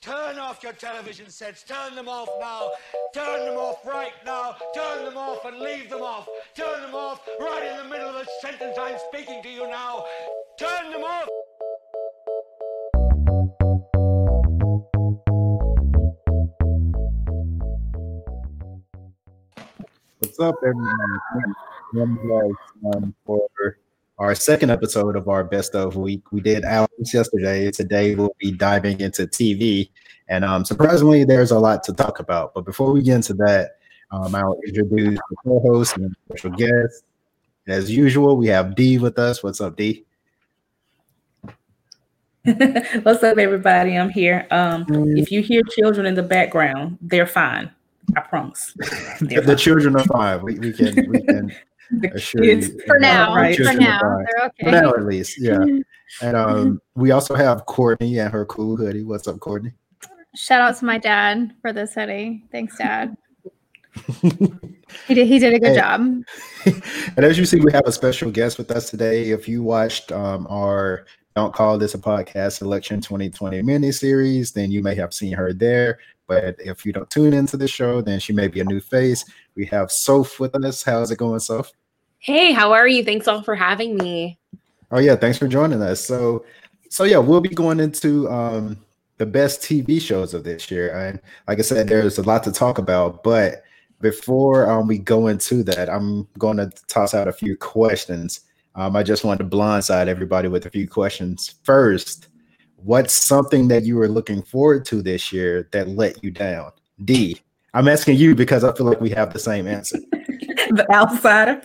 Turn off your television sets. Turn them off now. Turn them off right now. Turn them off and leave them off. Turn them off right in the middle of the sentence I'm speaking to you now. Turn them off. What's up, everyone? Welcome um, for our second episode of our best of week. We did albums yesterday. Today we'll be diving into TV, and um, surprisingly, there's a lot to talk about. But before we get into that, um, I'll introduce the co-host and special guest. As usual, we have D with us. What's up, D? What's up, everybody? I'm here. Um, if you hear children in the background, they're fine. I promise. the, the children are fine. We, we can we can assure kids- you. For now, our for now, they're okay. For now, at least, yeah. And um, we also have Courtney and her cool hoodie. What's up, Courtney? Shout out to my dad for this hoodie. Thanks, Dad. he did. He did a good Hey. job. and as you see, we have a special guest with us today. If you watched um, our Don't Call This a Podcast Election 2020 mini series, then you may have seen her there. But if you don't tune into the show, then she may be a new face. We have Soph with us. How's it going, Soph? Hey, how are you? Thanks all for having me. Oh yeah, thanks for joining us. So, so yeah, we'll be going into um, the best TV shows of this year, and like I said, there's a lot to talk about. But before um, we go into that, I'm going to toss out a few questions. Um, I just wanted to blindside everybody with a few questions. First, what's something that you were looking forward to this year that let you down? D. I'm asking you because I feel like we have the same answer. the outsider.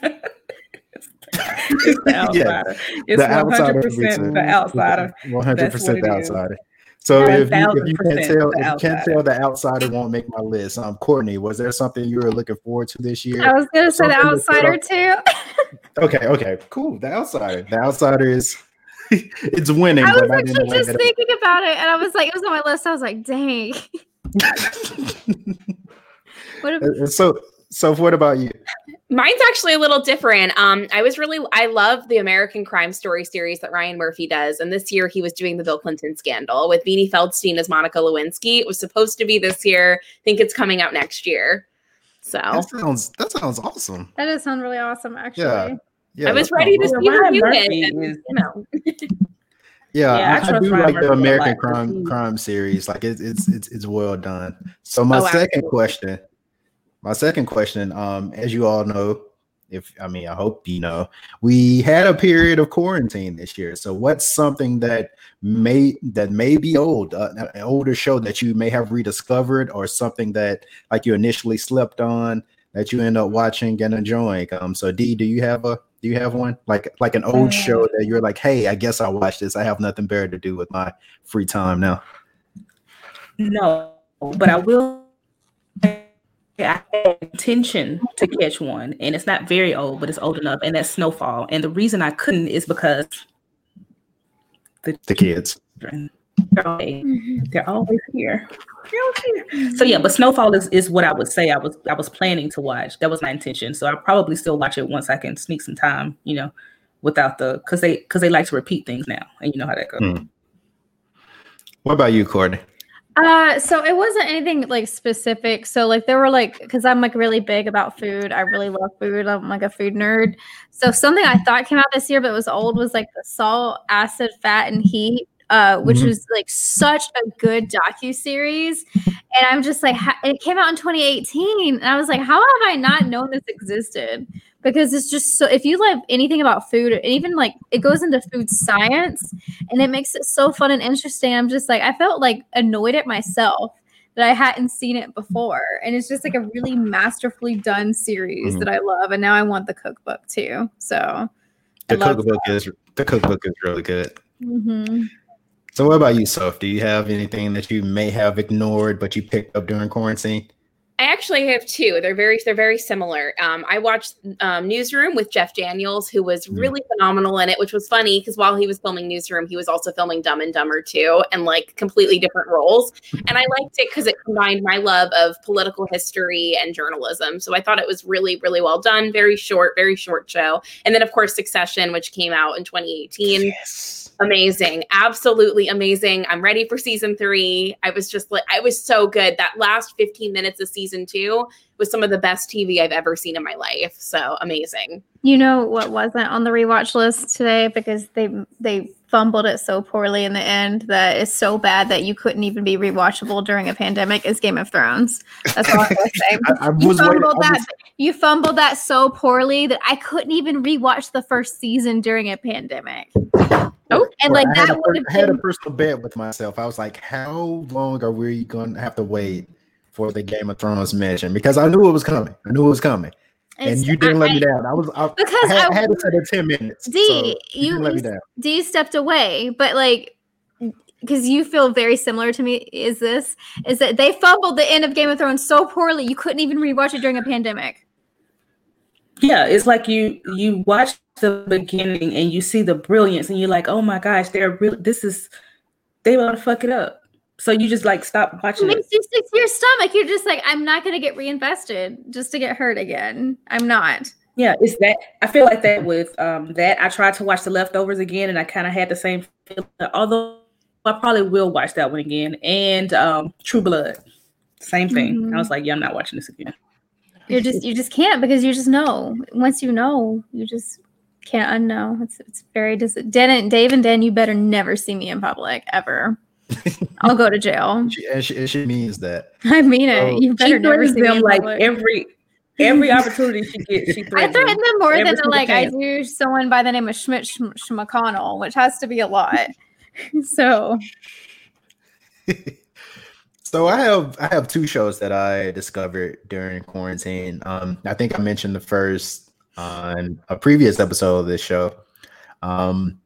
it's the outsider. It's the outsider 100% the outsider. One hundred That's what percent it the is. outsider. So if you, if you can't tell, if you can't tell, the outsider won't make my list. Um, Courtney, was there something you were looking forward to this year? I was gonna say the Something to put outsider too. Okay, okay, cool. The outsider, the outsider is it's winning. I was but I actually know just that- thinking about it, and I was like, it was on my list. I was like, dang. What if, so, so what about you? Mine's actually a little different. Um, I was really I love the American Crime Story series that Ryan Murphy does, and this year he was doing the Bill Clinton scandal with Beanie Feldstein as Monica Lewinsky. It was supposed to be this year. I think it's coming out next year. So That sounds that sounds awesome. that does sound really awesome, actually. Yeah. Yeah, I was ready to see Ryan Murphy it. and, is- you know, Yeah, Yeah, I I, I do Ryan like Murphy the American lot. crime crime series. Like it's it's it's it's well done. So my Oh, second absolutely. question, my second question, um, as you all know, if I mean I hope you know, we had a period of quarantine this year. So what's something that may that may be old, uh, an older show that you may have rediscovered, or something that like you initially slept on that you end up watching and enjoying? Um, so D, do you have a do you have one like like an old Uh, show that you're like, hey, I guess I'll watch this. I have nothing better to do with my free time now. No, but I will. I had intention to catch one, and it's not very old, but it's old enough, and that's Snowfall. And the reason I couldn't is because the The kids. children, they're always, Mhm. they're always here. They're always here. So yeah, but Snowfall is, is what I would say I was I was planning to watch. That was my intention. So I'll probably still watch it once I can sneak some time, you know, without the because they because they like to repeat things now, and you know how that goes. Hmm. What about you, Courtney? Uh, so it wasn't anything like specific. So like there were like because I'm like really big about food. I really love food. I'm like a food nerd. So something I thought came out this year but was old was like the salt, acid, fat, and heat. Uh, which Mhm. was like such a good docu series, and I'm just like, ha- it came out in 2018, and I was like, how have I not known this existed? Because it's just so. If you love anything about food, and even like it goes into food science, and it makes it so fun and interesting. I'm just like, I felt like annoyed at myself that I hadn't seen it before. And it's just like a really masterfully done series Mhm. that I love. And now I want the cookbook too. So, The cookbook is the cookbook is really good. Mhm. So what about you, Soph? Do you have anything that you may have ignored but you picked up during quarantine? I actually have two. They're very they're very similar. Um, I watched um, Newsroom with Jeff Daniels, who was Mm. really phenomenal in it, which was funny because while he was filming Newsroom, he was also filming Dumb and Dumber too, and like completely different roles. And I liked it because it combined my love of political history and journalism. So I thought it was really really well done. Very short, very short show. And then of course Succession, which came out in 2018 Yes. Amazing absolutely amazing i'm ready for season three i was just like i was so good that last 15 minutes of season two was some of the best tv i've ever seen in my life so amazing You know what wasn't on the rewatch list today because they they fumbled it so poorly in the end that it's so bad that you couldn't even be rewatchable during a pandemic is Game of Thrones. That's all I'm gonna. I, I You was waiting. fumbled I that. was- You fumbled that so poorly that I couldn't even rewatch the first season during a pandemic. Oh, and like I had, that a, would per- I had a personal bet with myself. I was like, how long are we going to have to wait for the Game of Thrones mention? Because I knew it was coming. I knew it was coming, been. and you didn't let me down. I was I, Because I had, I- I had to set it ten minutes. D, so you, you- didn't let me down. D stepped away, but like because you feel very similar to me is this is that they fumbled the end of Game of Thrones so poorly you couldn't even rewatch it during a pandemic. Yeah, it's like you you watch the beginning and you see the brilliance and you're like, oh my gosh, they're real. This is they want to fuck it up. So you just like stop watching it. makes you sick to your stomach. You're just like, I'm not gonna get reinvested just to get hurt again. I'm not. Yeah, it's that. I feel like that with um that. I tried to watch the leftovers again, and I kind of had the same feeling. Although I probably will watch that one again, and um True Blood, same thing. Mhm. I was like, yeah, I'm not watching this again. You're just you just can't because you just know. Once you know, you just can't unknow. It's it's very dis- Den and Dave and Dan, you better never see me in public ever. I'll go to jail. She, she, she means that. I mean it. Oh. You She better never threatens see me them in like public. every every opportunity she gets. She I threatens threaten them. them more than single like I chance. do someone by the name of Schmidt Schm- Schmconnell, which has to be a lot. so So I have I have two shows that I discovered during quarantine. Um, I think I mentioned the first on a previous episode of this show. Um,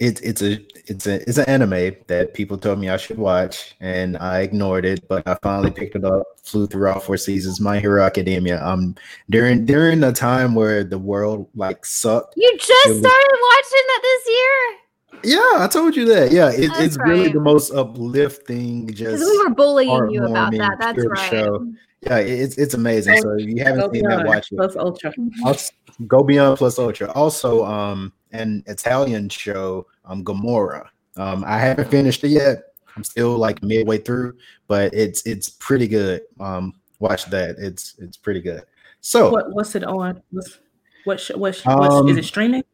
it's it's a it's a it's an anime that people told me I should watch, and I ignored it. But I finally picked it up, flew through all four seasons. My Hero Academia. Um, during during the time where the world like sucked. you just It was- started watching that this year Yeah, I told you that. Yeah, it, it's really the most uplifting. Just we were bullying you about that. That's right. show. Yeah, it's it's amazing. So if you haven't seen that, watch it. Plus Ultra. Also, Go Beyond Plus Ultra. Also, um, an Italian show, um, Gomorrah. Um, I haven't finished it yet. I'm still like midway through, but it's it's pretty good. Um, watch that. It's it's pretty good. So What what's it on? What's what sh- what, sh- Um, is it streaming?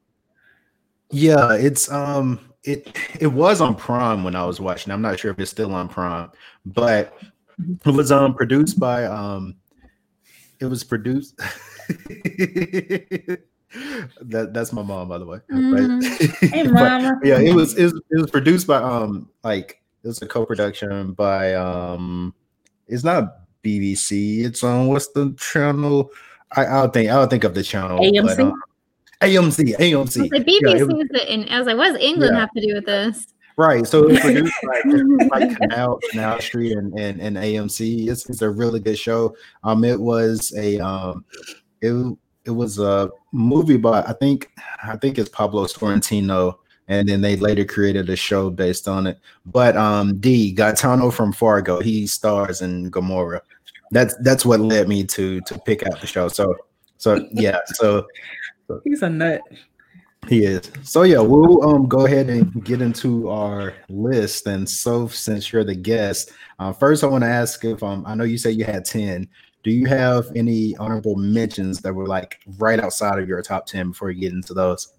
yeah, it's um it it was on Prime when I was watching. I'm not sure if it's still on Prime, but it was um produced by um it was produced that that's my mom by the way. Mhm. Hey, But, mama. yeah, it was, it was it was produced by um like it was a co-production by um it's not BBC, it's on what's the channel? I I don't think I don't think of the channel. but, AMC? um, AMC, AMC. The Yeah, BBC it was- was the, and I was like, what does England Yeah. have to do with this? Right. So it was produced by like Canal, Canal Street and, and, and AMC. It's, it's a really good show. Um it was a um it it was a movie by I think I think it's Pablo Sorrentino and then they later created a show based on it. But um D Gaetano from Fargo, he stars in Gomorrah. That's that's what led me to to pick out the show. So so yeah, so He's a nut. He is. So yeah, we'll um go ahead and get into our list. And so since you're the guest, uh, first I want to ask if um I know you said you had 10. Do you have any honorable mentions that were like right outside of your top 10 before you get into those?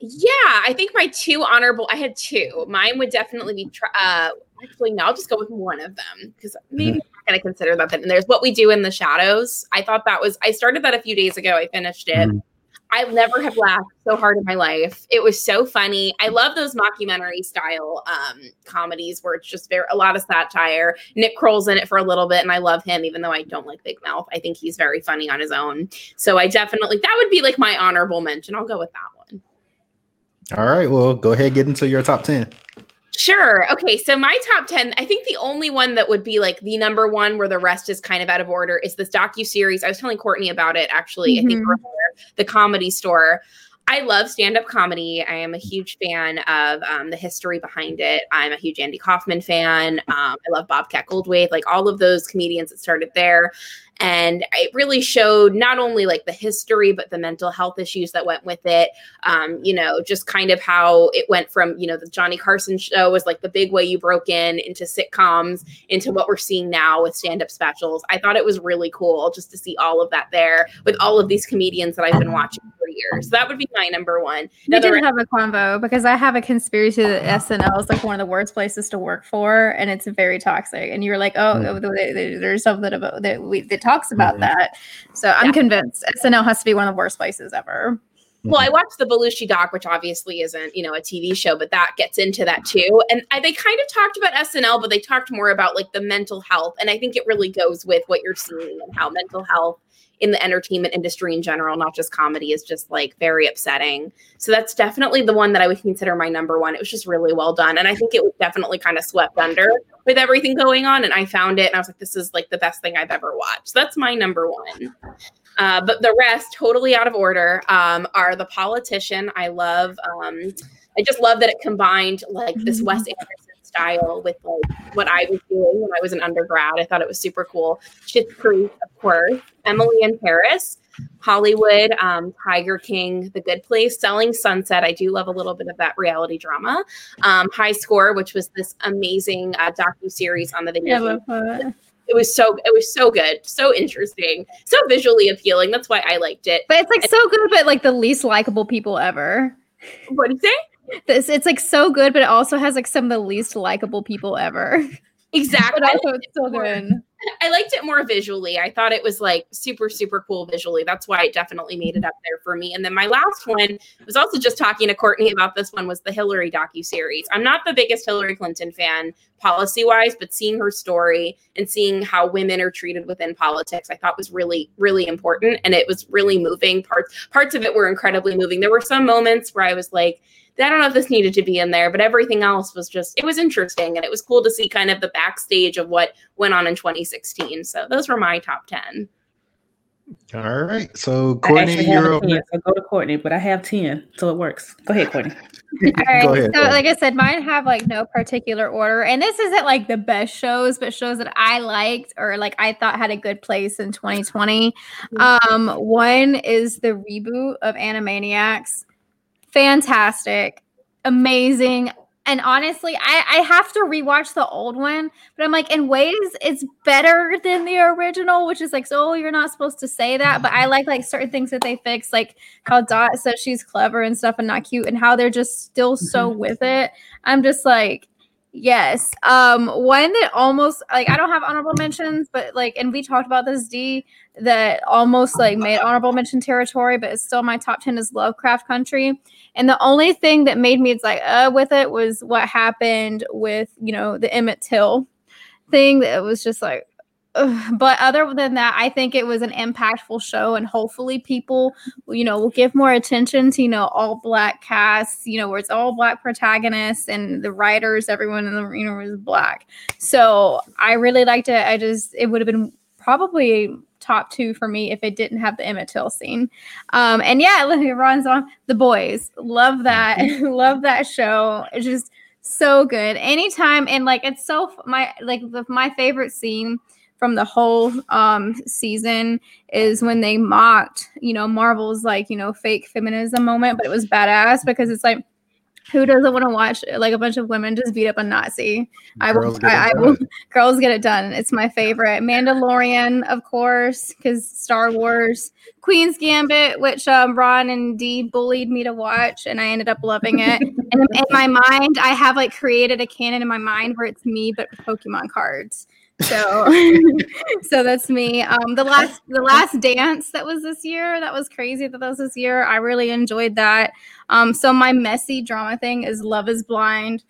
Yeah, I think my two honorable. I had two. Mine would definitely be. Uh, actually, no, I'll just go with one of them because maybe I'm not going to consider that. And there's what we do in the shadows. I thought that was. I started that a few days ago. I finished it. Mhm. I never have laughed so hard in my life. It was so funny. I love those mockumentary style um, comedies where it's just very a lot of satire. Nick Kroll's in it for a little bit, and I love him, even though I don't like Big Mouth. I think he's very funny on his own. So I definitely that would be like my honorable mention. I'll go with that one. All right, well, go ahead get into your top 10. Sure. Okay. So my top 10, I think the only one that would be like the number one where the rest is kind of out of order is this docu series. I was telling Courtney about it actually. Mm-hmm. I think mm-hmm. earlier, the comedy store. I love stand up comedy. I am a huge fan of um, the history behind it. I'm a huge Andy Kaufman fan. Um, I love Bobcat Goldthwait, like all of those comedians that started there and it really showed not only like the history but the mental health issues that went with it. Um, you know just kind of how it went from you know the johnny carson show was like the big way you broke in into sitcoms into what we're seeing now with stand-up specials. I thought it was really cool just to see all of that there with all of these comedians that i've been watching for years. So that would be my number one. We didn't have a convo because i have a conspiracy that snl is like one of the worst places to work for and it's very toxic. And you're like oh mm. there's something about that we that talks about mm-hmm. that. So I'm yeah. convinced SNL has to be one of the worst places ever. Well, I watched the Belushi doc, which obviously isn't, you know, a TV show, but that gets into that too. And I, they kind of talked about SNL, but they talked more about like the mental health. And I think it really goes with what you're seeing and how mental health in the entertainment industry in general, not just comedy, is just like very upsetting. So that's definitely the one that I would consider my number one. It was just really well done. And I think it was definitely kind of swept under with everything going on. And I found it and I was like, this is like the best thing I've ever watched. So that's my number one. Uh, but the rest, totally out of order, um, are The Politician. I love, um, I just love that it combined like this Wes Anderson style with like what I was doing when I was an undergrad. I thought it was super cool. Schitt's Creek, of course, Emily in Paris, Hollywood, um, Tiger King, The Good Place, Selling Sunset. I do love a little bit of that reality drama. Um, High Score, which was this amazing uh, docu series on the video. Yeah, it was so it was so good so interesting so visually appealing that's why i liked it but it's like and, so good but like the least likable people ever what do you say this it's like so good, but it also has like some of the least likable people ever. Exactly. but also it's so good. I liked it more visually. I thought it was like super, super cool visually. That's why it definitely made it up there for me. And then my last one was also just talking to Courtney about this one was the Hillary docu series. I'm not the biggest Hillary Clinton fan policy wise, but seeing her story and seeing how women are treated within politics, I thought was really, really important. And it was really moving. Parts parts of it were incredibly moving. There were some moments where I was like, I don't know if this needed to be in there, but everything else was just it was interesting and it was cool to see kind of the backstage of what went on in 2016. So those were my top 10. All right. So Courtney, you're over. 10, so go to Courtney, but I have 10, so it works. Go ahead, Courtney. All right. Ahead, so, like I said, mine have like no particular order. And this isn't like the best shows, but shows that I liked or like I thought had a good place in 2020. Mm-hmm. Um, one is the reboot of Animaniacs fantastic, amazing. And honestly, I, I have to rewatch the old one, but I'm like, in ways, it's better than the original, which is like, so you're not supposed to say that. But I like like certain things that they fix, like how Dot says she's clever and stuff and not cute, and how they're just still so mm-hmm. with it. I'm just like, Yes. Um, one that almost like I don't have honorable mentions, but like, and we talked about this D that almost like made honorable mention territory, but it's still my top 10 is Lovecraft Country. And the only thing that made me it's like uh with it was what happened with, you know, the Emmett Till thing that was just like but other than that, I think it was an impactful show, and hopefully, people, you know, will give more attention to you know all black casts, you know, where it's all black protagonists and the writers, everyone in the you know was black. So I really liked it. I just it would have been probably top two for me if it didn't have the Emmett Till scene. Um, and yeah, Ron's on the boys. Love that. Love that show. It's just so good. Anytime and like it's so my like the, my favorite scene from the whole um season is when they mocked, you know, Marvel's like, you know, fake feminism moment, but it was badass because it's like who doesn't want to watch like a bunch of women just beat up a Nazi? I will, I, I will girls get it done. It's my favorite. Mandalorian, of course, because Star Wars, Queen's Gambit, which um, Ron and Dee bullied me to watch, and I ended up loving it. and in my mind, I have like created a canon in my mind where it's me, but Pokemon cards. So, so that's me. Um, the last, the last dance that was this year, that was crazy. That was this year. I really enjoyed that. Um, so my messy drama thing is Love Is Blind.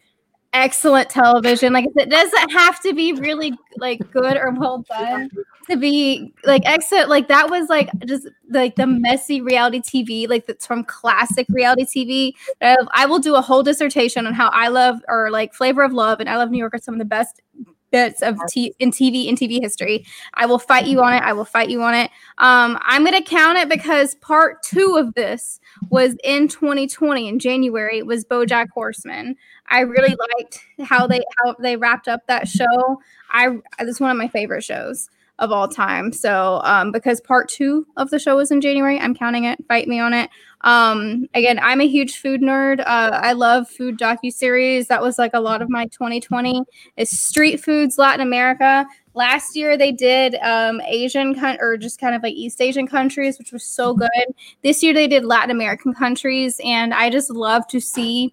excellent television. Like it doesn't have to be really like good or well done to be like excellent. Like that was like just like the messy reality TV, like that's from classic reality TV. I, I will do a whole dissertation on how I love or like Flavor of Love and I Love New York are some of the best bits of t- in TV in TV history. I will fight you on it. I will fight you on it. Um, I'm gonna count it because part two of this was in 2020 in January. It was BoJack Horseman. I really liked how they how they wrapped up that show. I it's one of my favorite shows of all time. So um, because part two of the show was in January, I'm counting it. Fight me on it. Um, again, I'm a huge food nerd. Uh, I love food docu series. That was like a lot of my 2020 is street foods, Latin America. Last year they did um, Asian con- or just kind of like East Asian countries, which was so good. This year they did Latin American countries, and I just love to see.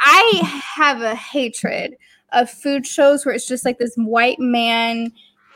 I have a hatred of food shows where it's just like this white man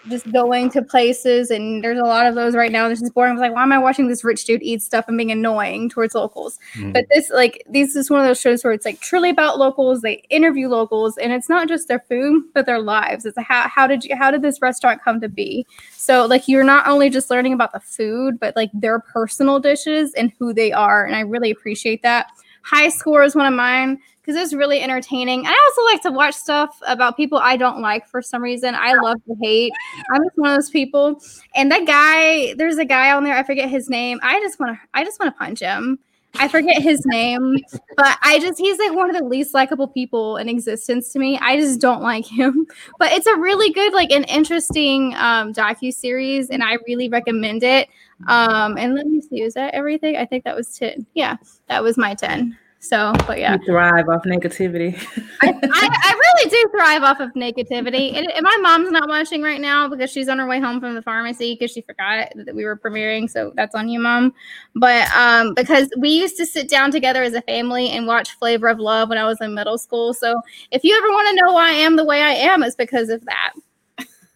just going to places and there's a lot of those right now. This is boring. I was like, why am I watching this rich dude eat stuff and being annoying towards locals? Mhm. But this like this is one of those shows where it's like truly about locals. They interview locals and it's not just their food, but their lives. It's how how did you how did this restaurant come to be? So like you're not only just learning about the food, but like their personal dishes and who they are. And I really appreciate that. High score is one of mine because it's really entertaining. I also like to watch stuff about people I don't like for some reason. I love to hate. I'm just one of those people. And that guy, there's a guy on there. I forget his name. I just want to. I just want to punch him. I forget his name, but I just he's like one of the least likable people in existence to me. I just don't like him. But it's a really good, like an interesting um docu series, and I really recommend it. Um, and let me see, is that everything? I think that was ten. Yeah, that was my ten. So, but yeah. You thrive off negativity. I, I, I really do thrive off of negativity. And, and my mom's not watching right now because she's on her way home from the pharmacy because she forgot that we were premiering. So that's on you, mom. But um, because we used to sit down together as a family and watch Flavor of Love when I was in middle school. So if you ever want to know why I am the way I am, it's because of that.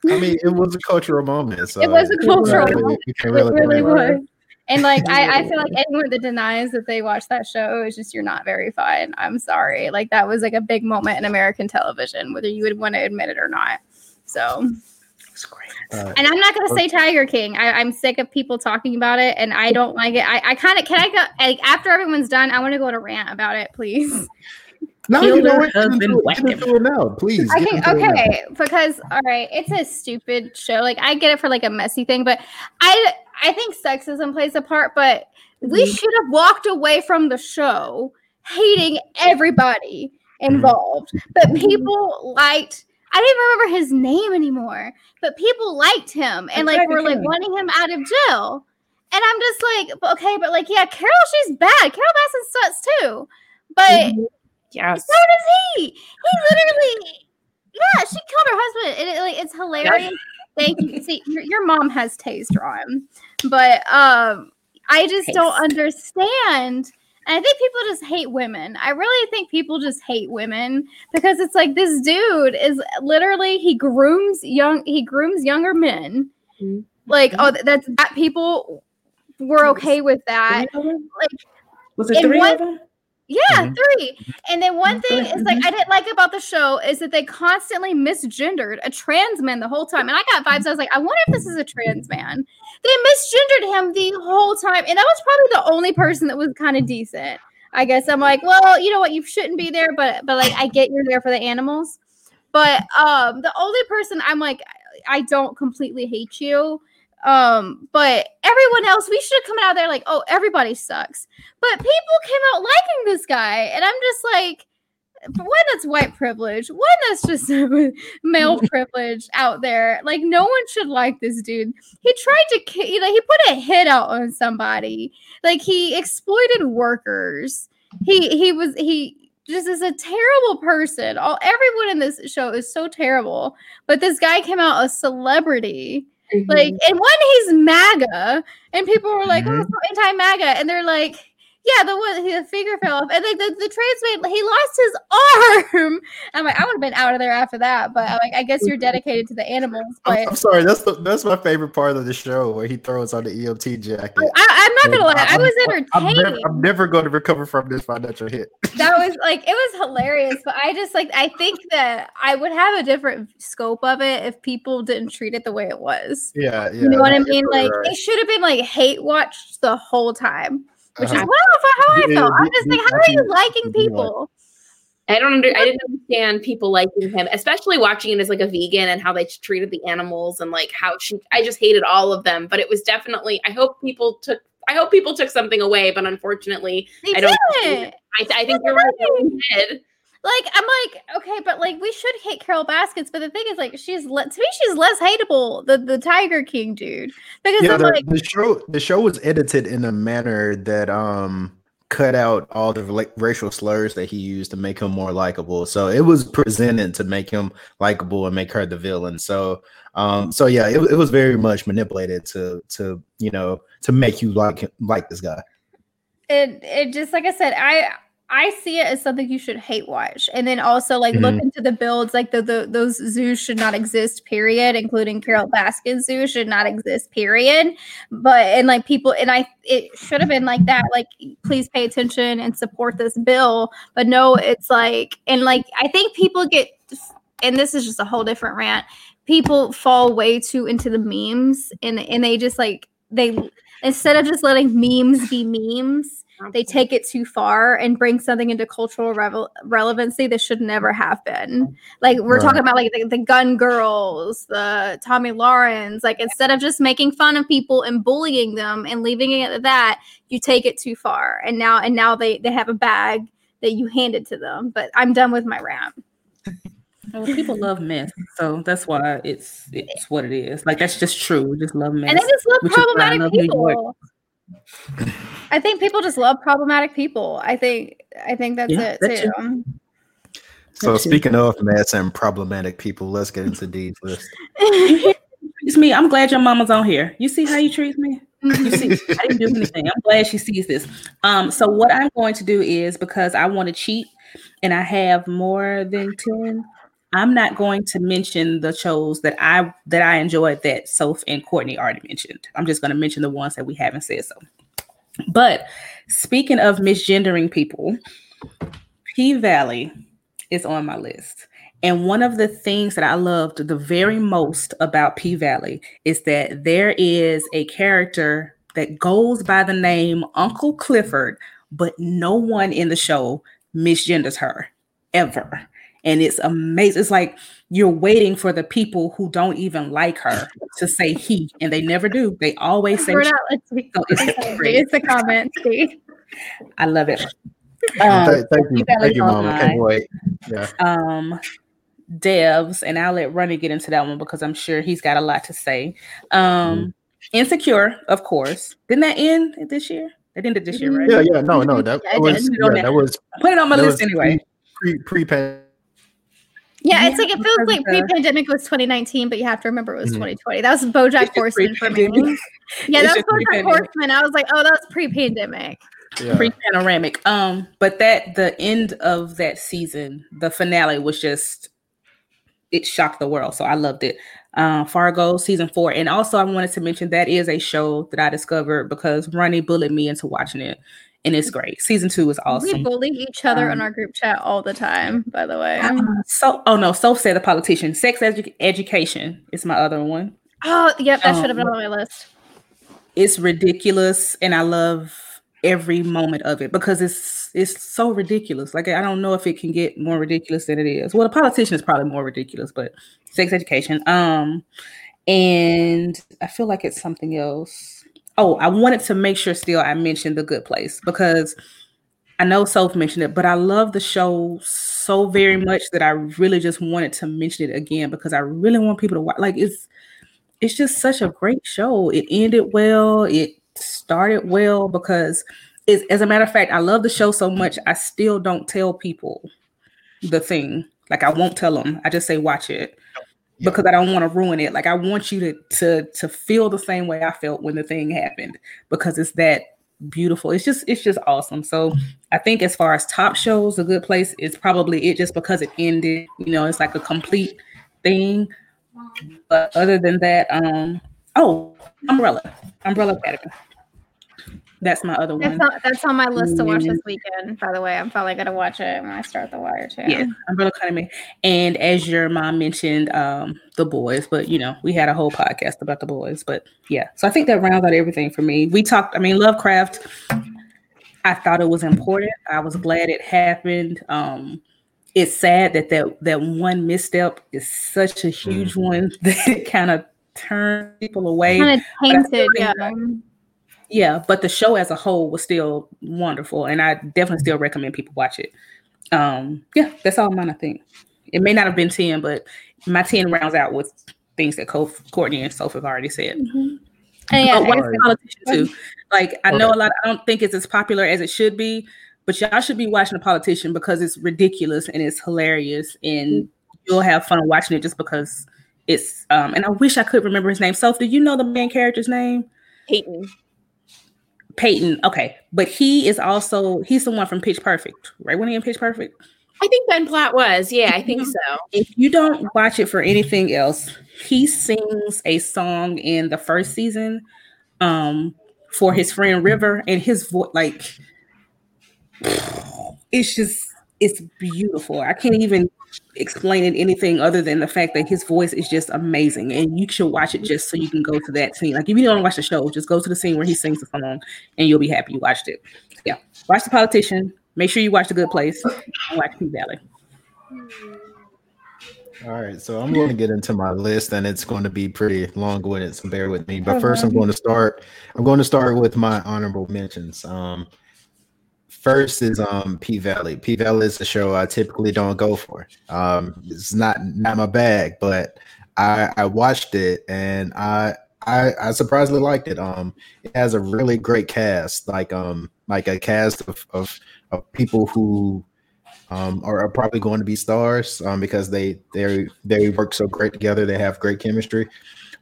I mean, it was a cultural moment. So It was a you can't cultural really- moment. you It really really blame was. And like I, I feel like anyone that denies that they watched that show is just you're not very fun. I'm sorry. Like that was like a big moment in American television, whether you would want to admit it or not. So It's great. Uh, and I'm not gonna say Tiger King. I, I'm sick of people talking about it and I don't like it. I, I kinda can I go like after everyone's done, I want to go on a rant about it, please. no, Kill you know her what? Get husband, into, whack it now, please. I get think into it now. okay, because all right, it's a stupid show. Like I get it for like a messy thing, but I I think sexism plays a part, but we Mhm. should have walked away from the show hating everybody involved. But people liked I don't even remember his name anymore, but people liked him and like Tiger were like wanting him out of jail. And I'm just like, okay, but like, yeah, Carol, she's bad. Carole Baskin sucks too. But Yes. so does he. He literally, yeah, she killed her husband. And it, like, it's hilarious. Thank you. See, your, your mom has taste, Ron, but um, I just don't understand. And I think people just hate women. I really think people just hate women because it's like this dude is literally he grooms young he grooms younger men. Mhm. Like oh that's that people were okay with that. Three of them? like, was it three one- of them? Yeah, Mhm. three. And then one thing is like mhm. I didn't like about the show is that they constantly misgendered a trans man the whole time. And I got vibes. I was like, I wonder if this is a trans man. They misgendered him the whole time. And that was probably the only person that was kind of decent. I guess I'm like, well, you know what, you shouldn't be there, but but like I get you're there for the animals. But um the only person I'm like, I don't completely hate you. Um, but everyone else, we should have come out there like, oh, everybody sucks. But people came out liking this guy, and I'm just like, one that's white privilege, one that's just male privilege out there. Like, no one should like this dude. He tried to, you know, he put a hit out on somebody. Like, he exploited workers. He he was he just is a terrible person. All everyone in this show is so terrible. But this guy came out a celebrity. Like, and one, he's MAGA, and people were like, "Oh, Mhm. so anti-MAGA," and they're like, Yeah, the one the finger fell off, and like the, the trans man, he lost his arm. I'm like, I would have been out of there after that, but I'm like, I guess you're dedicated to the animals. But I'm, I'm sorry, that's the, that's my favorite part of the show where he throws on the EMT jacket. I, am not gonna lie, I, I was entertained. I'm never, I'm never going to recover from this financial hit. that was like it was hilarious, but I just like I think that I would have a different scope of it if people didn't treat it the way it was. Yeah, yeah. You know what I mean? Like right. it should have been like hate watched the whole time which uh-huh. is well for how I felt. I'm just like, how are you liking people? I don't under, I didn't understand people liking him, especially watching it as like a vegan and how they treated the animals and like how she I just hated all of them. But it was definitely I hope people took I hope people took something away, but unfortunately they I don't I, I think you're right. Like I'm like okay, but like we should hate Carole Baskins, but the thing is like she's le- to me she's less hateable the the Tiger King dude because yeah, I'm the, like the show the show was edited in a manner that um cut out all the like racial slurs that he used to make him more likable. So it was presented to make him likable and make her the villain. So um so yeah, it, it was very much manipulated to to you know to make you like like this guy. It it just like I said, I I see it as something you should hate watch. And then also like mm-hmm. look into the builds, like the, the those zoos should not exist, period, including Carole Baskin Zoo should not exist, period. But and like people and I it should have been like that, like please pay attention and support this bill. But no, it's like and like I think people get and this is just a whole different rant. People fall way too into the memes and and they just like they instead of just letting memes be memes they take it too far and bring something into cultural revel- relevancy that should never have been. Like we're right. talking about like the, the, gun girls, the Tomi Lahrens. Like instead of just making fun of people and bullying them and leaving it at that, you take it too far. And now and now they they have a bag that you handed to them. But I'm done with my rant. Well, people love mess, so that's why it's it's what it is. Like that's just true. We just love mess. And they just love problematic people. I think people just love problematic people. I think I think that's yeah, it that's too. So that's speaking it. of mess and problematic people, let's get into Dee's list. it's me. I'm glad your mama's on here. You see how you treat me? You see, I didn't do anything. I'm glad she sees this. Um, so what I'm going to do is because I want to cheat and I have more than 10, I'm not going to mention the shows that I that I enjoyed that Soph and Courtney already mentioned. I'm just going to mention the ones that we haven't said so. But speaking of misgendering people, P Valley is on my list. And one of the things that I loved the very most about P Valley is that there is a character that goes by the name Uncle Clifford, but no one in the show misgenders her ever and it's amazing. It's like you're waiting for the people who don't even like her to say he, and they never do. They always say. Not, let's see. So it's, it's a comment. See? I love it. Um, thank, thank you, thank you, Mama. Can't wait. Yeah. Um, Devs, and I'll let Ronnie get into that one because I'm sure he's got a lot to say. Um, mm Insecure, of course. Didn't that end this year? That ended this year, right? Yeah, yeah. No, no, that, was yeah, that was put it on my list anyway. Pre pre yeah, yeah, it's like it feels like pre-pandemic was 2019, but you have to remember it was mm-hmm. 2020. That was BoJack Horseman for me. yeah, that was BoJack Horseman. I was like, oh, that was pre-pandemic. Yeah. Pre-panoramic. Um, but that the end of that season, the finale was just it shocked the world. So I loved it. Uh, Fargo season four, and also I wanted to mention that is a show that I discovered because Ronnie bullied me into watching it and it's great. Season two is awesome. We bully each other um, in our group chat all the time, by the way. Uh, so, oh no, so said the politician. Sex edu- education is my other one. Oh, yep, that um, should have been on my list. It's ridiculous, and I love every moment of it because it's it's so ridiculous. Like I don't know if it can get more ridiculous than it is. Well, the politician is probably more ridiculous, but sex education. Um, and I feel like it's something else oh, I wanted to make sure still I mentioned the good place because I know Soph mentioned it, but I love the show so very much that I really just wanted to mention it again because I really want people to watch. Like it's it's just such a great show. It ended well. It started well because it's, as a matter of fact, I love the show so much. I still don't tell people the thing. Like I won't tell them. I just say watch it because I don't want to ruin it. Like I want you to to to feel the same way I felt when the thing happened because it's that beautiful. It's just it's just awesome. So I think as far as top shows, a good place is probably it just because it ended. You know, it's like a complete thing. But other than that, um, oh, Umbrella, Umbrella Academy. That's my other That's one. on, that's on my list to watch this weekend. By the way, I'm probably gonna watch it when I start The Wire too. Yeah, Umbrella Academy. And as your mom mentioned, um, the boys, but you know, we had a whole podcast about the boys. But yeah, so I think that rounds out everything for me. We talked, I mean, Lovecraft, I thought it was important. I was glad it happened. Um, it's sad that that, that one misstep is such a huge Mhm. one that it kind of turned people away. Kind of tainted. Yeah. that- Yeah, but the show as a whole was still wonderful, and I definitely still recommend people watch it. Um, yeah, that's all mine. I think it may not have been ten, but my ten rounds out with things that Co- Courtney and Sophie have already said. And yeah, But one Alright. politician too. Like I know a lot. I don't think it's as popular as it should be, but y'all should be watching the politician because it's ridiculous and it's hilarious, and you'll have fun watching it just because it's. Um, and I wish I could remember his name. Soph, do you know the main character's name? Payton. Payton. Okay, but he is also he's the one from Pitch Perfect, right? When he in Pitch Perfect. I think Ben Platt was. Yeah, I think so. If you don't watch it for anything else, he sings a song in the first season um for his friend River and his voice like it's just it's beautiful. I can't even explain it anything other than the fact that his voice is just amazing and you should watch it just so you can go to that scene. Like if you don't watch the show, just go to the scene where he sings the song and you'll be happy you watched it. Yeah. Watch the politician. Make sure you watch the good place and watch P Valley. All right, so I'm going to get into my list, and it's going to be pretty long-winded, so bear with me. But first, I'm going to start. I'm going to start with my honorable mentions. Um, first is um P Valley. P Valley is a show I typically don't go for. Um, it's not not my bag, but I I watched it and I I I surprisingly liked it. Um, it has a really great cast, like um like a cast of of, of people who um, are, are probably going to be stars um, because they they they work so great together. They have great chemistry.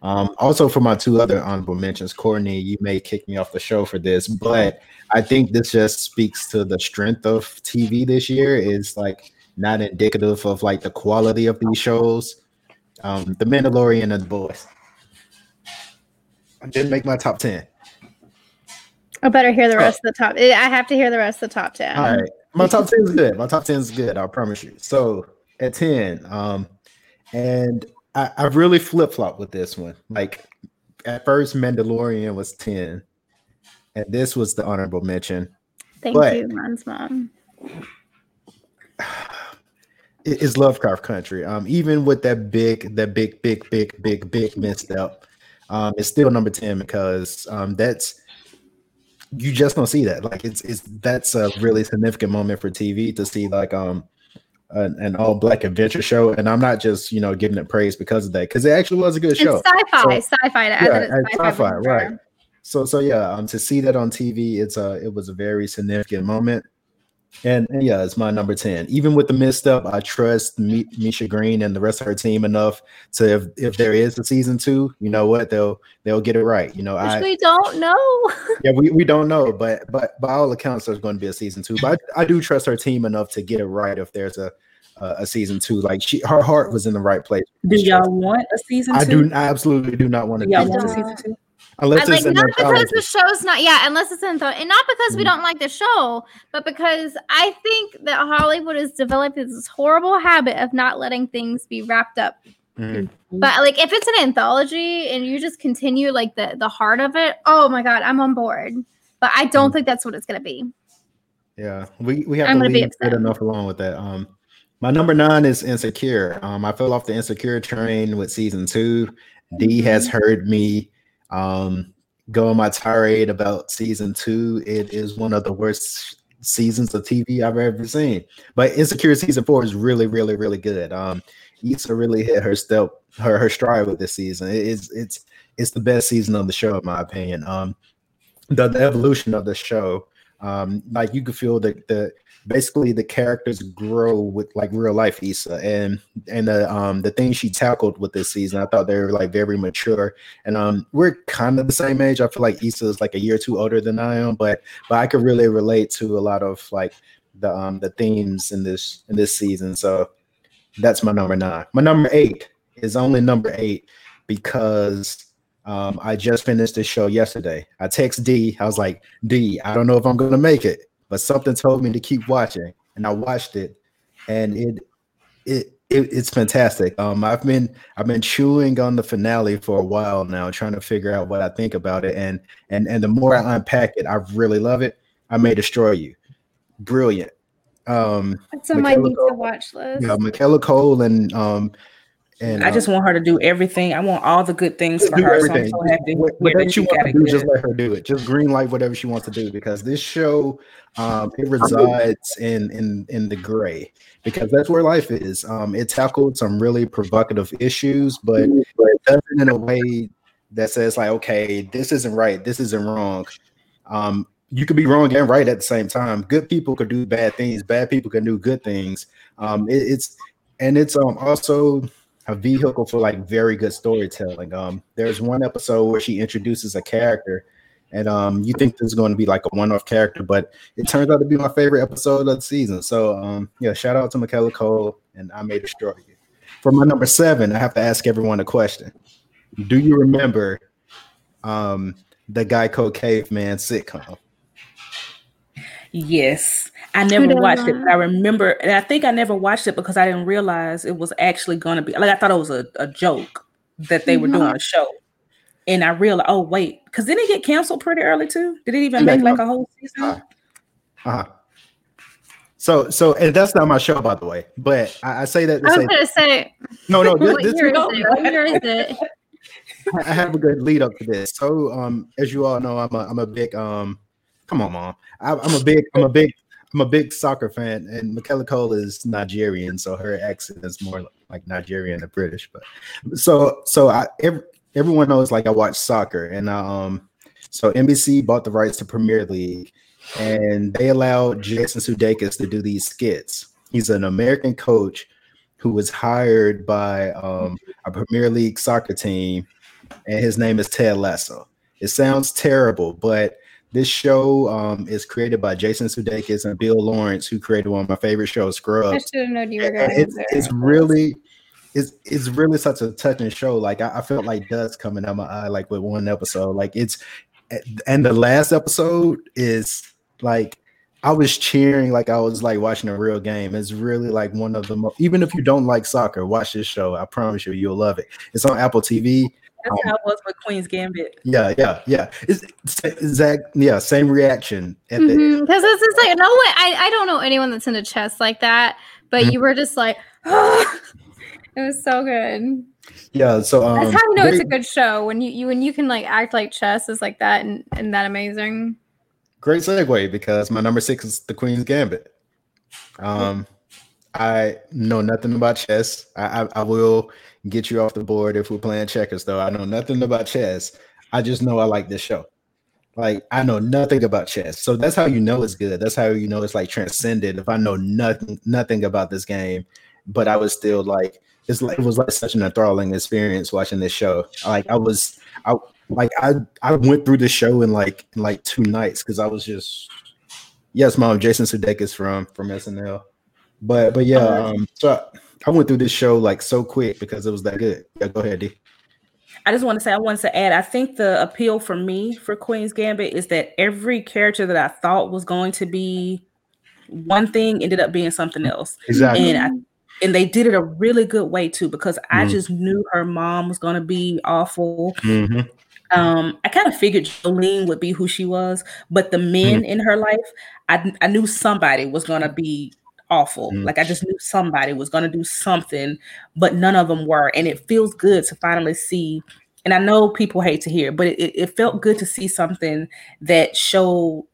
Um, also, for my two other honorable mentions, Courtney, you may kick me off the show for this, but I think this just speaks to the strength of TV this year. Is like not indicative of like the quality of these shows. Um, the Mandalorian and the Boys. I didn't make my top ten. I better hear the rest of the top. I have to hear the rest of the top ten. All right. My top 10 is good. My top 10 is good. I promise you. So at 10, um, and I, I really flip flop with this one. Like at first, Mandalorian was 10, and this was the honorable mention. Thank but- you, Ron's mom. It is Lovecraft Country. Um, even with that big, that big, big, big, big, big misstep, um, it's still number 10 because um that's you just don't see that. Like it's it's that's a really significant moment for TV to see like um an, an all black adventure show. And I'm not just you know giving it praise because of that, because it actually was a good It's show. sci-fi, So- sci-fi. Yeah, it's sci-fi, sci-fi, right. Sure. So so yeah, um to see that on TV, it's a it was a very significant moment. And, and yeah, it's my number 10. Even with the misstep, I trust Mi- Misha Green and the rest of her team enough to if, if there is a season two, you know what, they'll they'll get it right. You know, Which I we don't know. yeah, we, we don't know, but but by all accounts, there's going to be a season two. But I, I do trust her team enough to get it right if there's a a, a season two. Like she, her heart was in the right place. Do y'all want a season I do. I absolutely do not want to. Do y'all want a season two? Unless like not because the show's not yeah, unless it's in and not because we Mhm. don't like the show, but because I think that Hollywood has developed this horrible habit of not letting things be wrapped up. Mhm. But like if it's an anthology and you just continue like the the heart of it, oh my god, I'm on board. But I don't Mhm. think that's what it's gonna be. Yeah, we, we have I'm to leave good enough along with that. Um, my number nine is Insecure. Um, I fell off the Insecure train with season two. D has heard me um go on my tirade about season two. It is one of the worst seasons of TV I've ever seen. But Insecure season four is really, really, really good. Um, Issa really hit her step, her her stride with this season. It is it's it's the best season of the show in my opinion. Um, the, the evolution of the show Um, like you could feel the the basically the characters grow with like real life Issa and and the um the things she tackled with this season. I thought they were like very mature. And um we're kind of the same age. I feel like Issa is like a year or two older than I am, but but I could really relate to a lot of like the um the themes in this in this season. So that's my number nine. My number eight is only number eight because um, I just finished this show yesterday. I text D. I was like, D, I don't know if I'm gonna make it but something told me to keep watching, and I watched it, and it it, it it's fantastic. Um, I've been I've been chewing on the finale for a while now, trying to figure out what I think about it, and and and the more I unpack it, I really love it. I may destroy you. Brilliant. Um, It's on my need to watch list. yeah, Michaela Coel and um and I just uh, want her to do everything. I want all the good things for do her. So I'm everything. so happy. what- Whatever that she you wants to do, just let her do it. Just green light whatever she wants to do because this show um, it resides in in in the gray because that's where life is. Um, it tackled some really provocative issues, but it does it in a way that says like, okay, this isn't right, this isn't wrong. Um, you could be wrong and right at the same time. Good people could do bad things. Bad people can do good things. Um, it, it's and it's um also a vehicle for like very good storytelling. Um, there's one episode where she introduces a character, and um, you think this is going to be like a one-off character, but it turns out to be my favorite episode of the season. So um, yeah, shout out to Michaela Coel and I May Destroy You. For my number seven, I have to ask everyone a question. Do you remember um the Geico Caveman sitcom? Yes. I never doesn't? watched it, but I remember, and I think I never watched it because I didn't realize it was actually going to be like I thought it was a, a joke that they were doing a show. And I realized, oh, wait, because didn't it get canceled pretty early too? Did it even Yeah, make like a whole season? Uh-huh. So so and that's not my show, by the way. But I, I say that to I was say gonna say, no, no. This, what this year is it? What year is it? I have a good lead up to this. So, um, as you all know, I'm a I'm a big um, come on, mom. I, I'm a big I'm a big I'm a big soccer fan, and Michaela Coel is Nigerian, so her accent is more like Nigerian than British. But so so I every, everyone knows like I watch soccer, and um, so NBC bought the rights to Premier League, and they allowed Jason Sudeikis to do these skits. He's an American coach who was hired by um, a Premier League soccer team and his name is Ted Lasso. It sounds terrible, but this show um, is created by Jason Sudeikis and Bill Lawrence, who created one of my favorite shows, Scrubs. I should have known you were going. It's there. it's really it's it's really such a touching show. Like I, I felt like dust coming out of my eye, like with one episode. Like it's and the last episode is like I was cheering like I was like watching a real game. It's really like one of the most even if you don't like soccer, watch this show. I promise you, you'll love it. It's on Apple TV. That's how it was with Queen's Gambit. Yeah, yeah, yeah. It's, it's Zach. Yeah, same reaction. At the, Because this is like no one. I I don't know anyone that's into chess like that. But Mhm. you were just like, it was so good. Yeah, so um, That's how you know it's a good show when you, you when you can like act like chess is like that and and that amazing. great segue because my number six is the Queen's Gambit. Um, I know nothing about chess. I, I I will get you off the board if we're playing checkers, though. I know nothing about chess. I just know I like this show. Like I know nothing about chess, so that's how you know it's good. That's how you know it's like transcended. If I know nothing nothing about this game, but I was still like it's like it was like such an enthralling experience watching this show. Like I was I like I I went through the show in like in like two nights because I was just yes, mom, Jason Sudeikis from from SNL. But but yeah, um so I, I went through this show like so quick because it was that good. Yeah, go ahead, D. I just want to say, I wanted to add, I think the appeal for me for Queen's Gambit is that every character that I thought was going to be one thing ended up being something else. Exactly. And I and they did it a really good way too, because I Mhm. just knew her mom was gonna be awful. Mhm. Um, I kind of figured Jolene would be who she was, but the men in her life, I, I knew somebody was gonna be awful. Mm. Like I just knew somebody was gonna do something, but none of them were. And it feels good to finally see. And I know people hate to hear, but it, it felt good to see something that showed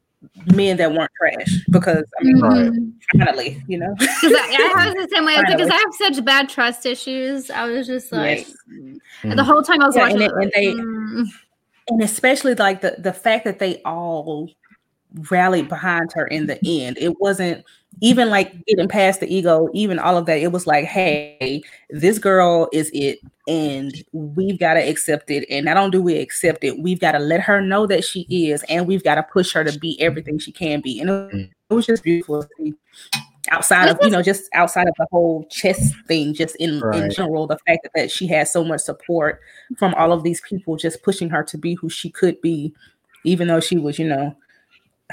men that weren't trash. Because I mean, Right. Mhm. finally, you know. 'Cause I, I was the same way. I was like, because I have such bad trust issues. I was just like, Yes. and the whole time I was Yeah, watching, and it, it- and they- mm. and especially like the the fact that they all rallied behind her in the end. It wasn't even like getting past the ego, even all of that. It was like, hey, this girl is it, and we've got to accept it. And not only do we accept it, we've got to let her know that she is, and we've got to push her to be everything she can be. And it, mm. was just beautiful outside of you know just outside of the whole chess thing just in, right. in general the fact that, that she has so much support from all of these people just pushing her to be who she could be even though she was you know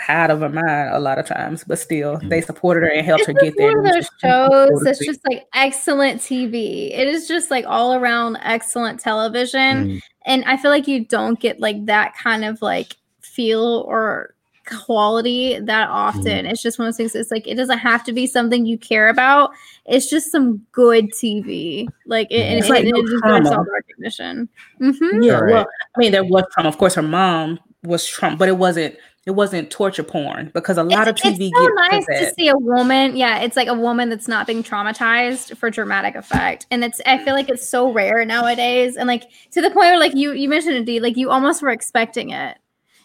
out of her mind a lot of times, but still mm-hmm. they supported her and helped it's her get there. One of those shows that's just like excellent TV. It is just like all around excellent television. Mm-hmm. And I feel like you don't get like that kind of like feel or quality that often. Mm-hmm. It's just one of those things. It's like it doesn't have to be something you care about. It's just some good TV. Like it, it's and, like it, no it deserves all the recognition. Mm-hmm. Yeah, right. well, I mean, there was trauma. Of course, her mom was Trump, but it wasn't it wasn't torture porn because a lot it's, of TV. It's so nice to see a woman. Yeah, it's like a woman that's not being traumatized for dramatic effect, and it's. I feel like it's so rare nowadays, and like to the point where like you you mentioned it, D, like you almost were expecting it,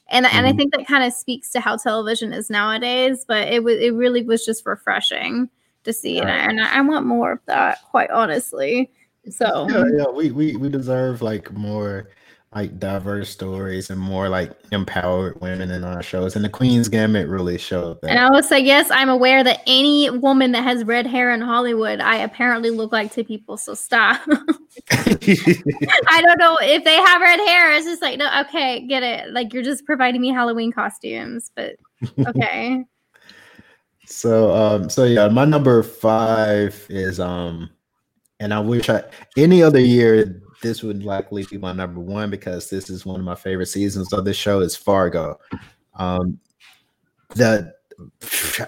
and mm-hmm. and I mm-hmm. think that kind of speaks to how television is nowadays. But it was it really was just refreshing to see, right. and, I, and I want more of that, quite honestly. So yeah, yeah, we we we deserve like more like diverse stories and more like empowered women in our shows. And the Queen's Gambit really showed that. And I will say, yes, I'm aware that any woman that has red hair in Hollywood, I apparently look like to people. So stop. I don't know if they have red hair. It's just like, no, okay, get it. Like you're just providing me Halloween costumes, but okay. so um so yeah, my number five is um and I wish I any other year this would likely be my number one because this is one of my favorite seasons of this show is Fargo. Um, the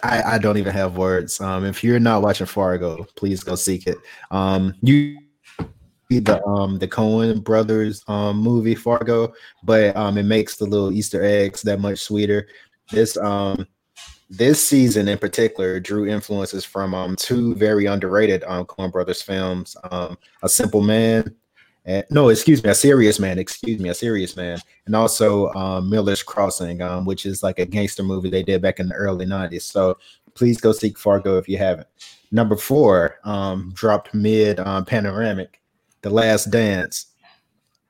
I, I don't even have words. Um, if you're not watching Fargo, please go seek it. Um, you the um the Coen brothers um movie Fargo, but um it makes the little Easter eggs that much sweeter. This um this season in particular drew influences from um two very underrated um brothers films, um A Simple Man and, no, excuse me, a serious man. Excuse me, a serious man, and also um, Miller's Crossing, um, which is like a gangster movie they did back in the early '90s. So please go seek Fargo if you haven't. Number four um, dropped mid um, panoramic, The Last Dance,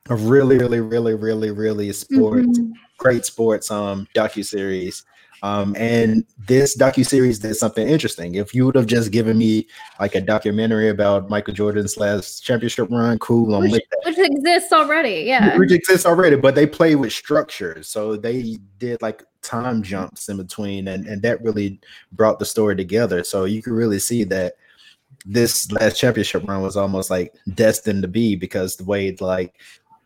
a really, really, really, really, really sports, mm-hmm. great sports um docu series um, and this docu series did something interesting. If you would have just given me like a documentary about Michael Jordan's last championship run, cool, I'm which. Which exists already, yeah. Which exists already, but they play with structure. So they did like time jumps in between, and, and that really brought the story together. So you can really see that this last championship run was almost like destined to be because the way like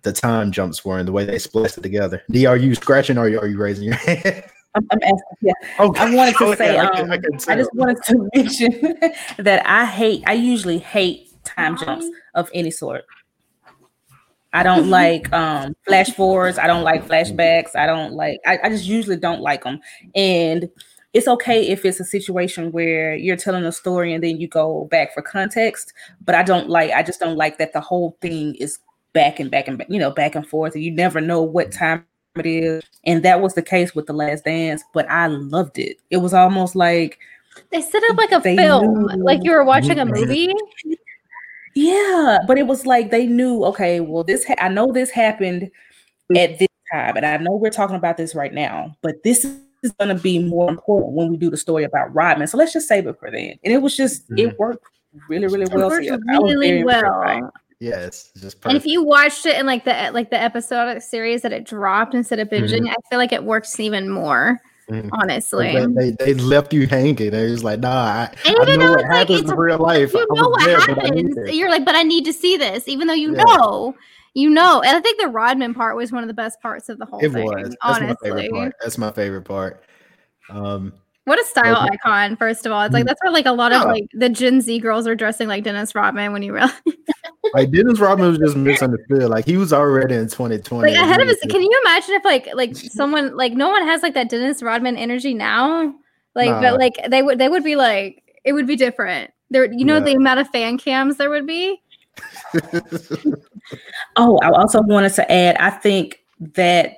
the time jumps were and the way they spliced it together. D, are you scratching or are you raising your hand? I'm, I'm asking, yeah. Okay. I wanted to okay, say, I, um, I, I, just wanted to mention that I hate, I usually hate time jumps of any sort. I don't like um, flash forwards. I don't like flashbacks. I don't like, I, I just usually don't like them. And it's okay if it's a situation where you're telling a story and then you go back for context, but I don't like, I just don't like that the whole thing is back and back and back, you know, back and forth. And you never know what time it is. And that was the case with The Last Dance, but I loved it. It was almost like they set up like a film, knew. like you were watching a movie. Yeah, but it was like they knew, okay, well, this ha- I know this happened at this time, and I know we're talking about this right now, but this is going to be more important when we do the story about Rodman. So let's just save it for then. And it was just, mm-hmm. it worked really, really well. It worked really well. Yeah, it's just perfect. And if you watched it in like the like the episodic series that it dropped instead of binging, mm-hmm. I feel like it works even more. Mm-hmm. Honestly, they, they, left you hanging. They was like, "Nah, I, I know what happens in real life. You know what there, happens. You're like, but I need to see this, even though you yeah. know, you know." And I think the Rodman part was one of the best parts of the whole it thing. Was. That's honestly, my That's my favorite part. Um, what a style okay. icon, first of all. It's like mm. that's where like a lot of like the Gen Z girls are dressing like Dennis Rodman when you realize like Dennis Rodman was just misunderstood. Like he was already in 2020. Like ahead of his can you imagine if like like someone like no one has like that Dennis Rodman energy now? Like nah. but like they would they would be like it would be different. There you know yeah. the amount of fan cams there would be. oh, I also wanted to add, I think that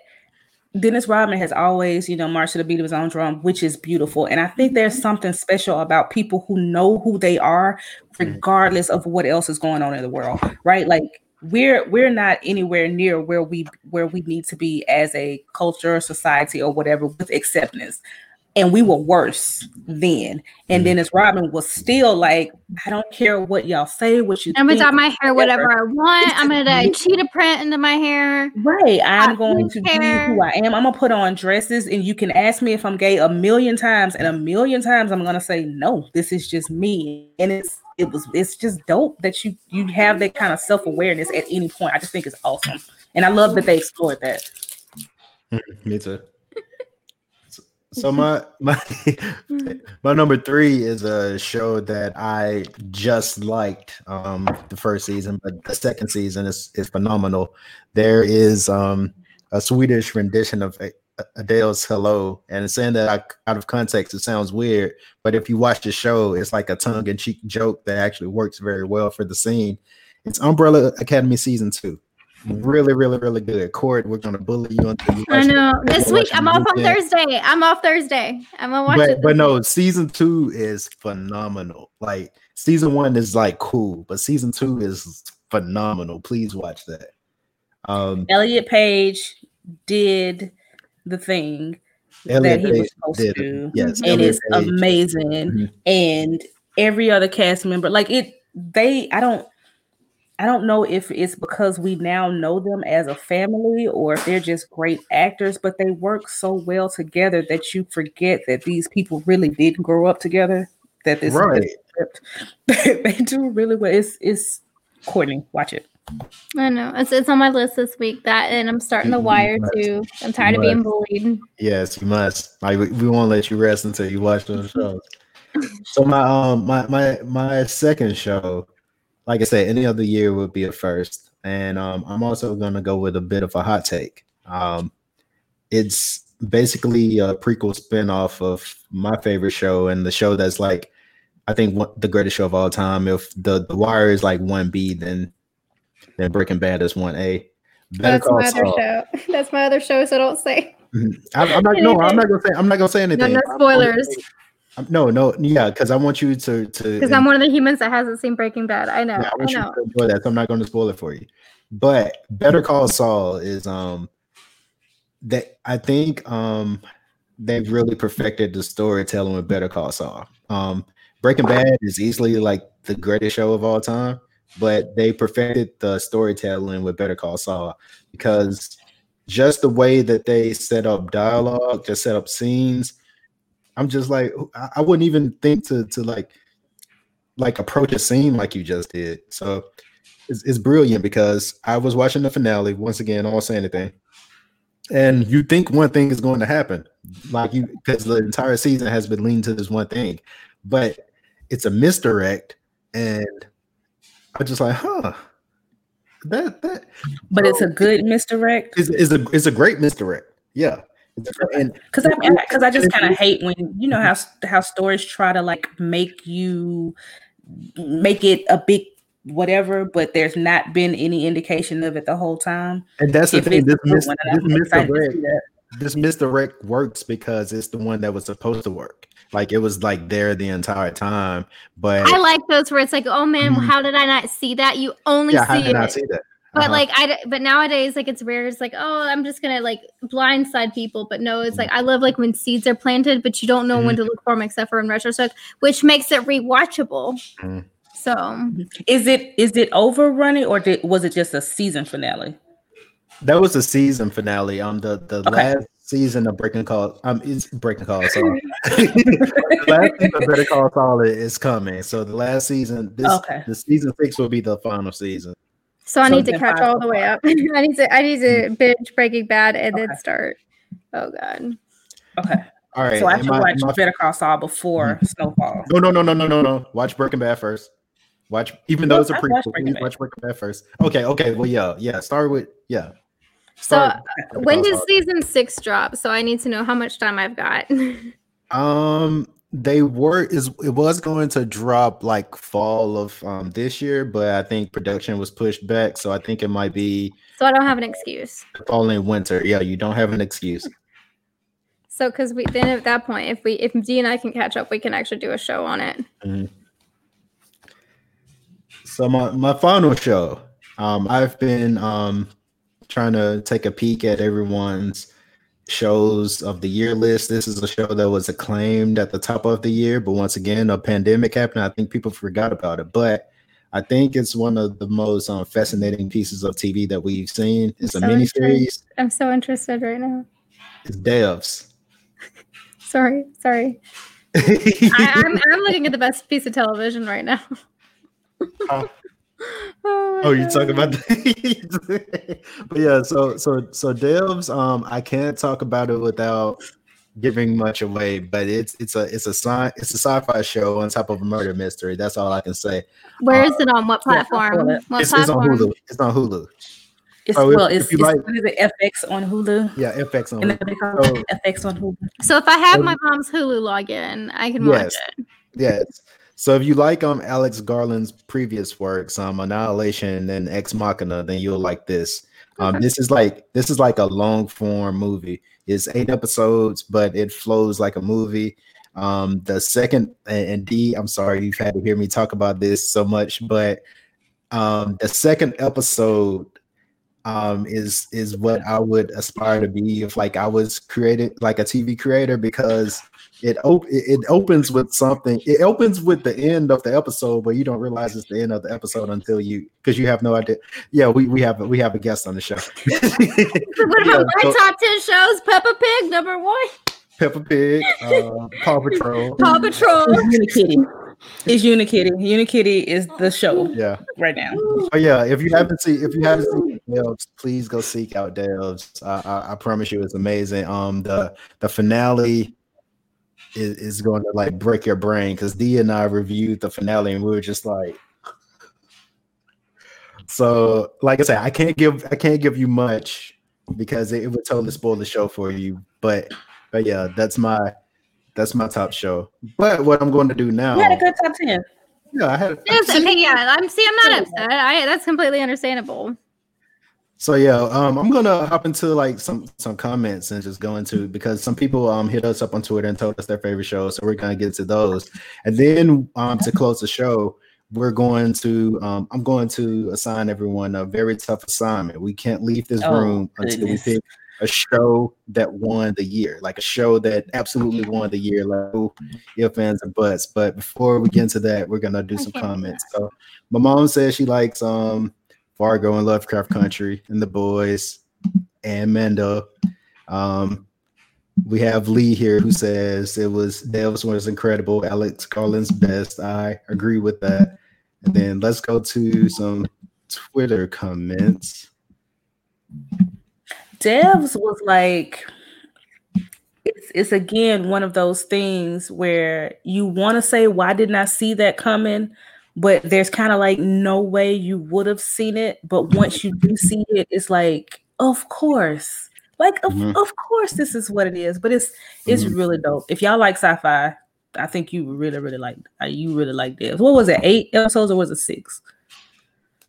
Dennis Rodman has always, you know, marched to the beat of his own drum, which is beautiful. And I think there's mm-hmm. something special about people who know who they are, mm-hmm. regardless of what else is going on in the world, right? Like we're we're not anywhere near where we where we need to be as a culture, society, or whatever with acceptance and we were worse then. And mm-hmm. Dennis Rodman was still like, I don't care what y'all say, what you I'm gonna dye my hair whatever I want. I'm gonna dye cheetah print into my hair. Right. I'm I going to be who I am. I'm gonna put on dresses, and you can ask me if I'm gay a million times, and a million times I'm gonna say no, this is just me. And it's it was it's just dope that you you have that kind of self-awareness at any point. I just think it's awesome. And I love that they explored that. Me too. So my my my number three is a show that I just liked um the first season, but the second season is is phenomenal. There is um a Swedish rendition of Adele's "Hello," and saying that I, out of context, it sounds weird, but if you watch the show, it's like a tongue-in-cheek joke that actually works very well for the scene. It's Umbrella Academy season two really, really, really good. Court, we're gonna bully you until you. I know. This week I'm off on Thursday. I'm off Thursday. I'm gonna watch but, it. But no, season two is phenomenal. Like season one is like cool, but season two is phenomenal. Please watch that. Um Elliot Page did the thing Elliot that he Page was supposed did, to. Yes, and Elliot it's Page. amazing. Mm-hmm. And every other cast member, like it, they I don't I don't know if it's because we now know them as a family or if they're just great actors, but they work so well together that you forget that these people really did grow up together. That this, right. this they do really well. It's it's Courtney, watch it. I know it's it's on my list this week. That and I'm starting The Wire too. I'm tired of being bullied. Yes, you must. Like we, we won't let you rest until you watch those shows. so my um my my my second show like I said, any other year would be a first. And um, I'm also going to go with a bit of a hot take. Um, it's basically a prequel spinoff of my favorite show and the show that's like, I think one, the greatest show of all time. If the, the Wire is like one B, then then Breaking Bad is one A. That's my other show. That's my other show. So don't say. I'm, I'm not. No, I'm not gonna say. I'm not gonna say anything. No, no spoilers. No, no, yeah, because I want you to to because I'm one of the humans that hasn't seen Breaking Bad. I know. Yeah, I want I know. you to enjoy that. So I'm not going to spoil it for you. But Better Call Saul is um that I think um they've really perfected the storytelling with Better Call Saul. Um Breaking Bad is easily like the greatest show of all time, but they perfected the storytelling with Better Call Saul because just the way that they set up dialogue, just set up scenes I'm just like I wouldn't even think to to like like approach a scene like you just did. So it's, it's brilliant because I was watching the finale once again. I won't say anything, and you think one thing is going to happen, like you because the entire season has been leaning to this one thing, but it's a misdirect, and I'm just like, huh. That that, but it's a good misdirect. Is is a is a great misdirect. Yeah, because I because I just kind of hate when you know how how stories try to like make you make it a big whatever, but there's not been any indication of it the whole time. And that's the if thing. This, mis- this misdirect, this misdirect works because it's the one that was supposed to work. Like it was like there the entire time. But I like those where it's like, oh man, mm-hmm. how did I not see that? You only yeah, see how did it. I see that? But uh-huh. like I but nowadays like it's rare. It's like oh I'm just gonna like blindside people. But no, it's like I love like when seeds are planted, but you don't know mm-hmm. when to look for them except for in retrospect, which makes it rewatchable. Mm-hmm. So is it is it overrunning or did, was it just a season finale? That was a season finale. Um, the the okay. last season of Breaking Call um is Breaking Call Saul. last season of Better Call Saul is coming. So the last season, this okay. the season six will be the final season. So I need to catch all the way up. I need to I need to mm. binge Breaking Bad and okay. then start. Oh god. Okay. All right. So I should watch my, Better Call Saul before mm-hmm. Snowfall. No, no, no, no, no, no, no. Watch Breaking Bad first. Watch, even though it's a prequel. Breaking watch Breaking Bad first. Okay, okay. Well, yeah, yeah. Start with yeah. Start so when does season six drop? So I need to know how much time I've got. um, they were is it was going to drop like fall of um this year, but I think production was pushed back, so I think it might be So I don't have an excuse. fall and winter. Yeah, you don't have an excuse. So because we then at that point, if we if D and I can catch up, we can actually do a show on it. So my my final show, um, I've been um trying to take a peek at everyone's shows of the year list. This is a show that was acclaimed at the top of the year, but once again, a pandemic happened. I think people forgot about it, but I think it's one of the most um, fascinating pieces of TV that we've seen. It's a So mini series. I'm so interested right now. It's Devs. Sorry, sorry. I, I'm I'm looking at the best piece of television right now. Oh. oh, Oh, you God. talking about the but yeah, so so so devs, um, I can't talk about it without giving much away, but it's it's a it's a sci it's a sci-fi show on top of a murder mystery. That's all I can say. Where is it on? What Yeah, I platform? it. what It's, it's on? Hulu. It's on Hulu. It's Oh, well, if it's, you it's like- what is it, FX on Hulu. Yeah, FX on And Hulu. they Oh. FX on Hulu. So if I have Um, my mom's Hulu login, I can watch it. Yes. So if you like um Alex Garland's previous works, um Annihilation and Ex Machina, then you'll like this. Um, Okay. this is like this is like a long form movie. It's eight episodes, but it flows like a movie. Um, the second and and D, I'm sorry you've had to hear me talk about this so much, but um, the second episode um is is what I would aspire to be if like I was created like a TV creator because it op- it it opens with something. It opens with the end of the episode, but you don't realize it's the end of the episode until you because you have no idea. Yeah, we, we have we have a guest on the show. What Yeah, about my so- top ten shows? Peppa Pig number one. Peppa Pig, uh, Paw Patrol. Paw Patrol. It's Unikitty. It's Unikitty. Unikitty is the show Yeah, right now. but yeah, if you haven't seen if you haven't seen Devs, please go seek out Devs. I, I, I promise you, it's amazing. Um, the the finale is, is going to like break your brain because D and I reviewed the finale and we were just like. So, like I said, I can't give I can't give you much because it, it would totally spoil the show for you. But but yeah, that's my that's my top show. But what I'm going to do now, We had a good top ten. yeah, I had Yes, okay, yeah. I'm see. I'm not upset. I that's completely understandable. So yeah, um, I'm gonna hop into like some some comments and just go into because some people um hit us up on Twitter and told us their favorite shows, so we're gonna get to those, and then um to close the show, we're going to um I'm going to assign everyone a very tough assignment. We can't leave this Oh, room until we pick a show that won the year, like a show that absolutely won the year, like oh, if fans and buts. But before we get into that, we're gonna do some comments. So my mom says she likes um Fargo and Lovecraft Country and The Boys and Mendo. Um, we have Lee here who says it was Devs was incredible. Alex Garland's best. I agree with that. And then let's go to some Twitter comments. Devs was like it's it's again one of those things where you want to say why didn't I see that coming but there's kind of like no way you would have seen it but once you do see it it's like of course like of, Mhm. of course this is what it is but it's it's Mhm. really dope if y'all like sci-fi I think you really really like uh, you really like this. what was it eight episodes or was it six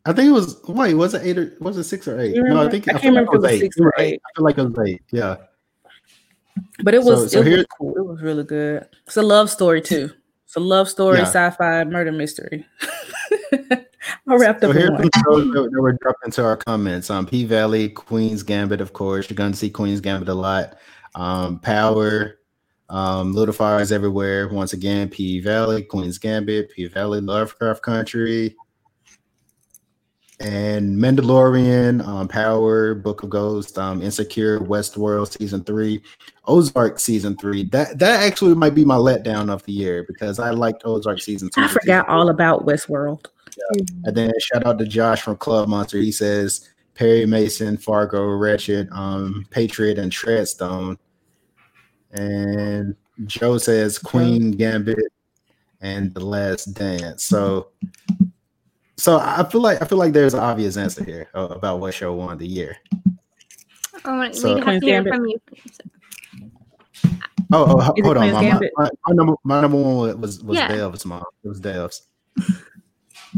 I think it was wait, was it eight or was it six or eight? No, I think I I, can't like remember if it was six or right. eight. I feel like it was eight. Yeah. But it was so it was cool. It was really good. It's a love story too. It's a love story, Yeah. sci-fi, murder mystery. I wrapped So up here's some shows that, that were dropped into our comments. Um, P Valley, Queen's Gambit, of course. You're gonna see Queen's Gambit a lot. Um, Power, um, Little Fires Everywhere. Once again, P Valley, Queen's Gambit, P Valley, Lovecraft Country, and Mandalorian, um, Power, Book of Ghosts, um, Insecure, Westworld season three, Ozark season three. That that actually might be my letdown of the year because I liked Ozark season two. I forgot all about Westworld. and then shout out to Josh from Club Monster. He says Perry Mason, Fargo, Ratched, um, Patriot, and Treadstone. And Joe says Queen Gambit and The Last Dance. So, so I feel like I feel like there's an obvious answer here about what show won the year. Oh, I want So- we have to hear Queen's from you. Oh, oh hold on. My, my, my, my number, my number one was was Yeah. Dev's mom. It was Dev's.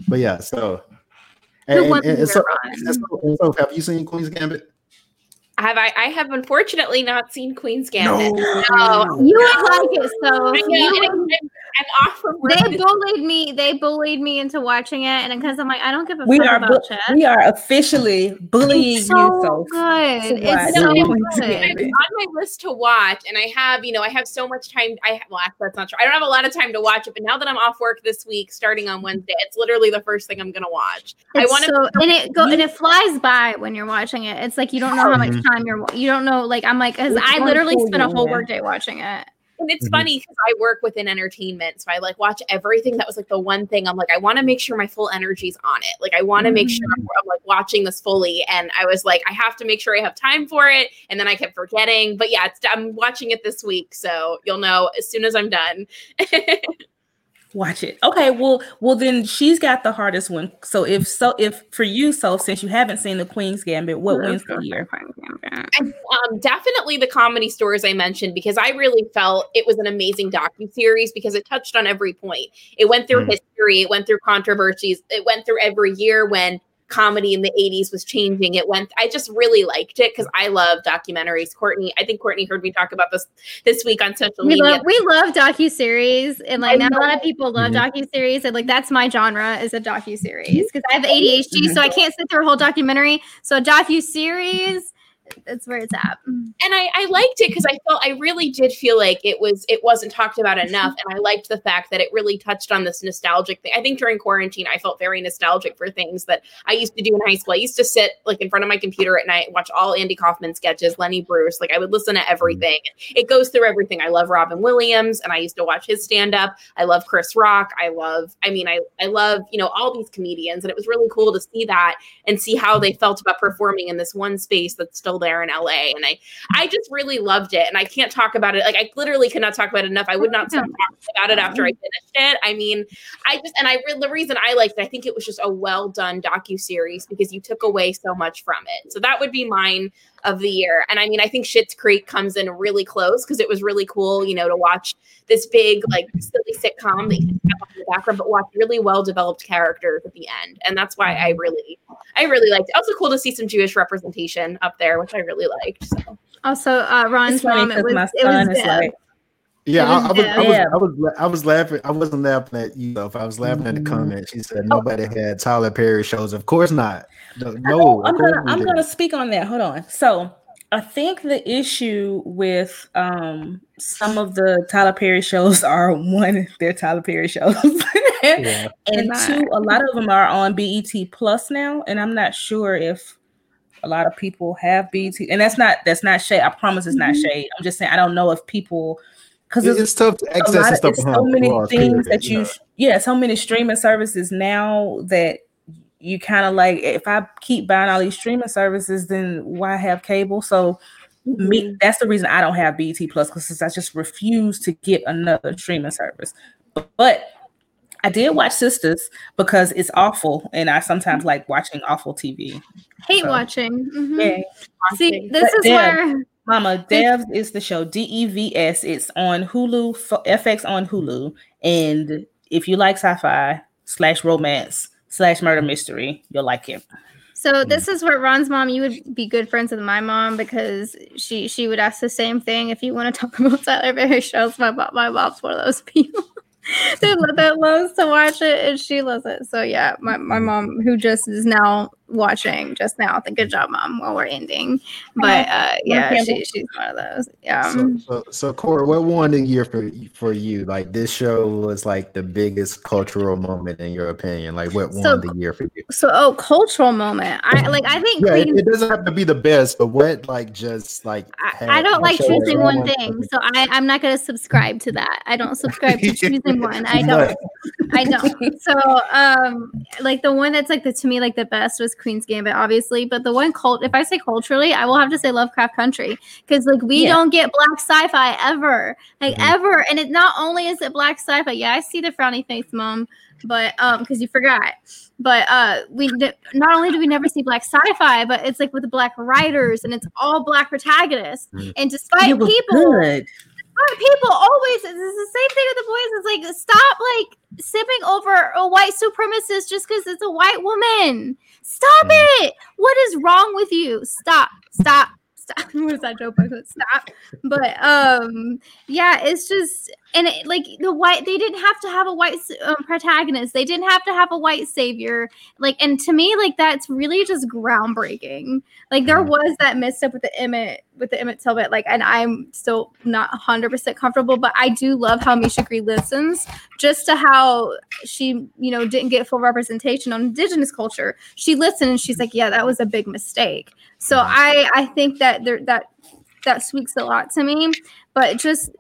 But yeah, so. Who And, won and- and so, and so, and so, have you seen Queen's Gambit? Have I? I have unfortunately not seen Queen's Gambit. No, You would like it, so I know, you and I'm, would- I'm- I'm off from work. they this- bullied me. They bullied me into watching it, and because I'm like, I don't give a We fuck are about bu- chess. we are officially bullying It's you. so So good. It's watch. so Yeah. I'm on my list to watch, and I have, you know, I have so much time. I have, well, actually, that's not true. I don't have a lot of time to watch it, but now that I'm off work this week, starting on Wednesday, it's literally the first thing I'm gonna watch. I want to. so, and it go and it flies by when you're watching it. It's like you don't know how much Mhm. time you're. You don't know. Like I'm like, because I literally spent a whole in. workday watching it. And it's Mhm. funny because I work within entertainment, so I like watch everything. That was like the one thing I'm like, I want to make sure my full energy's on it. Like I want to make sure I'm, I'm like watching this fully, and I was like, I have to make sure I have time for it. And then I kept forgetting, but yeah, it's, I'm watching it this week, so you'll know as soon as I'm done. watch it. Okay, well, well then she's got the hardest one. So if so, if for you, so since you haven't seen the Queen's Gambit, what wins the year? And, um, definitely the comedy stories I mentioned because I really felt it was an amazing docu series because it touched on every point. It went through Mm. history, it went through controversies, it went through every year when comedy in the 80s was changing. It went I just really liked it because I love documentaries. Courtney, I think Courtney heard me talk about this this week on social We media. love we love docu series, and like I not a lot of people love Mhm. docu series, and like that's my genre is a docu series because I have ADHD, so I can't sit through a whole documentary. So a docu series, that's where it's at. Mm. and I, I liked it because I felt I really did feel like it was it wasn't talked about enough, and I liked the fact that it really touched on this nostalgic thing. I think during quarantine, I felt very nostalgic for things that I used to do in high school. I used to sit like in front of my computer at night, watch all Andy Kaufman sketches, Lenny Bruce. Like I would listen to mm. everything. It goes through everything. I love Robin Williams, and I used to watch his stand up. I love Chris Rock. I love. I mean, I I love you know all these comedians, and it was really cool to see that and see how they felt about performing in this one space that's still there in LA. And I, I just really loved it. And I can't talk about it. Like I literally cannot talk about it enough. I would not stop talking about it after I mm-hmm. finished it. I mean, I just, and I, the reason I liked it, I think it was just a well done docu series because you took away so much from it. So that would be mine of the year. And I mean, I think Schitt's Creek comes in really close because it was really cool, you know, to watch this big, like silly sitcom that you can have on the background, but watch really well developed characters at the end. And that's why I really, I really liked it. Also cool to see some Jewish representation up there, which I really liked. So Also, uh, Ron's mom, it was it was son is like, Yeah, It I, was I was, I was, I was, I was laughing. I wasn't laughing at you. Though. If I was laughing at the Mhm. comment, she said nobody had Tyler Perry shows. Of course not. No, no Oh, I'm gonna I'm gonna speak on that. Hold on. So I think the issue with um some of the Tyler Perry shows are one, they're Tyler Perry shows. Yeah. and two, a lot of them are on BET Plus now, and I'm not sure if a lot of people have BET. And that's not that's not shade. I promise it's not Mhm. shade. I'm just saying I don't know if people because It- it's tough to access of, stuff it's so many things period, that you know. yeah so many streaming services now that you kind of like if i keep buying all these streaming services then why have cable so me that's the reason i don't have BET plus because i just refuse to get another streaming service but i did watch sisters because it's awful and i sometimes like watching awful tv Hate So, watching. Mhm. yeah See, this But is Deb, where Mama, Devs is the show. D E V S. It's on Hulu, FX on Hulu. And if you like sci-fi slash romance slash murder mystery, you'll like it. So this is where Ron's mom, you would be good friends with my mom because she she would ask the same thing. If you want to talk about Tyler Perry shows, my mom, my mom's one of those people that, that loves to watch it and she loves it. So yeah, my, my mm. mom who just is now watching just now. Think good job, mom, while we're ending. But uh yeah, Campbell. she, she's one of those. Yeah. So, so, so Corey, what won the year for for you? Like this show was like the biggest cultural moment in your opinion. Like what won So- the year for you? So oh cultural moment. I like I think Yeah, it, Queen it doesn't have to be the best, but what like just like I, I don't like choosing one thing, something? so I, I'm not going to subscribe to that. I don't subscribe to choosing one. I don't. I don't. So, um, like the one that's like the to me like the best was Queen's Gambit, obviously. But the one cult, if I say culturally, I will have to say Lovecraft Country because like we Yeah. don't get black sci-fi ever, like Mhm. ever. And it not only is it black sci-fi. Yeah, I see the frowny face, mom, but um, because you forgot. But uh, we not only do we never see black sci-fi, but it's like with black writers and it's all black protagonists. Mhm. And despite people, good. People always it's the same thing with the boys. It's like stop like sipping over a white supremacist just because it's a white woman. Stop Mhm. it. What is wrong with you? Stop. Stop. Stop. What is that joke? Stop. But um, yeah, it's just and it, like the white. They didn't have to have a white um, protagonist. They didn't have to have a white savior. Like, and to me, like that's really just groundbreaking. Like there Mhm. was that misstep with the Emmett with the Emmett Till. Like, and I'm still not 100 percent comfortable, but I do love how Misha Green listens just to how she, you know, didn't get full representation on Indigenous culture. She listened and she's like, yeah, that was a big mistake. So Mhm. I I think that there that that speaks a lot to me. But just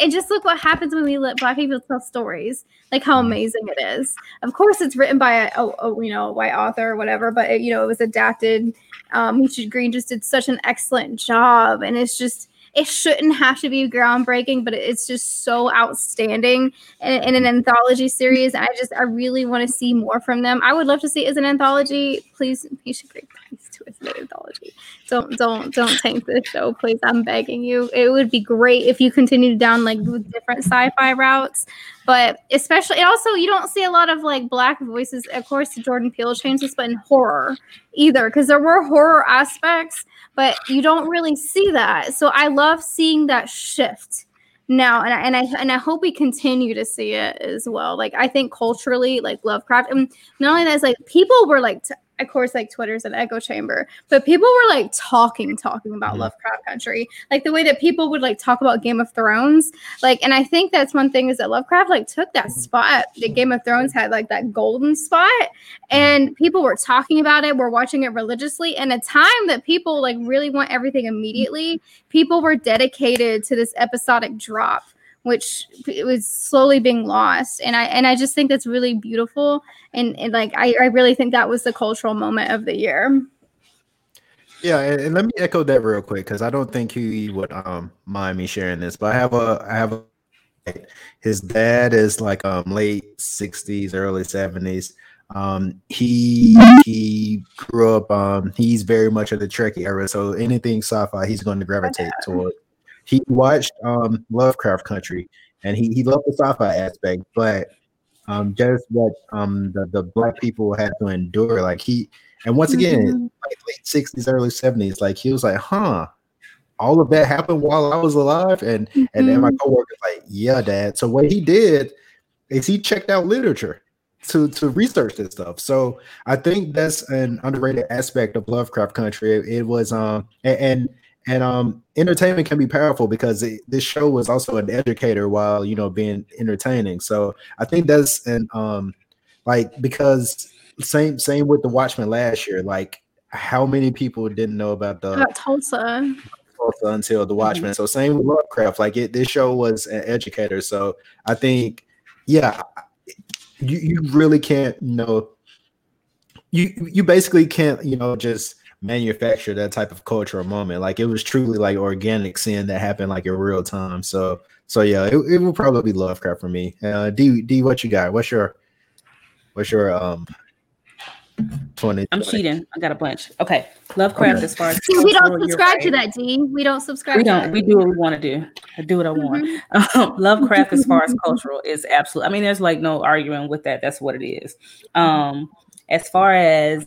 and just look what happens when we let Black people tell stories. Like how amazing it is. Of course, it's written by a, a, a, you know a white author or whatever, but it, you know it was adapted. Um, Misha Green just did such an excellent job, and it's just it shouldn't have to be groundbreaking, but it's just so outstanding in, in an anthology series. I just I really want to see more from them. I would love to see it as an anthology. Please, Misha Green, please do it as an anthology. Don't don't don't tank this show, please. I'm begging you. It would be great if you continued down like different sci-fi routes, but especially and also you don't see a lot of like black voices. Of course, Jordan Peele changed this, but in horror either, because there were horror aspects, but you don't really see that. So I love seeing that shift now and I, and I and I hope we continue to see it as well. Like I think culturally, like Lovecraft, and not only that, like people were like, t- of course, like Twitter's an echo chamber, but people were like talking, talking about Mhm. Lovecraft Country, like the way that people would like talk about Game of Thrones, like, and I think that's one thing is that Lovecraft like took that spot that Game of Thrones had, like that golden spot, and people were talking about it, were watching it religiously, and a time that people like really want everything immediately people were dedicated to this episodic drop which it was slowly being lost. And i and i just think that's really beautiful. And, and like I, I really think that was the cultural moment of the year. Yeah, and, and let me echo that real quick because I don't think he would um mind me sharing this, but I have a I have a his dad is like um late 60s, early 70s. Um he he grew up um he's very much of the Trekkie era, so anything sci-fi he's going to gravitate toward. He watched um Lovecraft Country and he, he loved the sci-fi aspect, but um just what um the, the black people had to endure, like he and once again Mhm. like late 60s, early 70s, like he was like, huh, all of that happened while I was alive. And and then my Mhm. coworker's like, yeah, dad. So what he did is he checked out literature to to research this stuff. So I think that's an underrated aspect of Lovecraft Country. It, it was um and, and and um entertainment can be powerful because it, this show was also an educator while you know being entertaining. So I think that's an um like because same same with the Watchmen last year. Like how many people didn't know about the about tulsa Tulsa until the Watchmen. So same with Lovecraft. Like it, this show was an educator. So I think, yeah, you you really can't, you know, you you basically can't, you know, just manufacture that type of cultural moment. Like it was truly like organic seeing that happen like in real time. So so yeah, it, it will probably be Lovecraft for me. Uh D D what you got? What's your what's your um 20 I'm cheating. I got a bunch. Okay. Lovecraft Okay. as far as See, we don't subscribe to that d we don't subscribe We to don't. that. We do what we want to do. I do what I want. Mhm. Um, Lovecraft, as far as cultural, is absolute. I mean, there's like no arguing with that. That's what it is. Um, as far as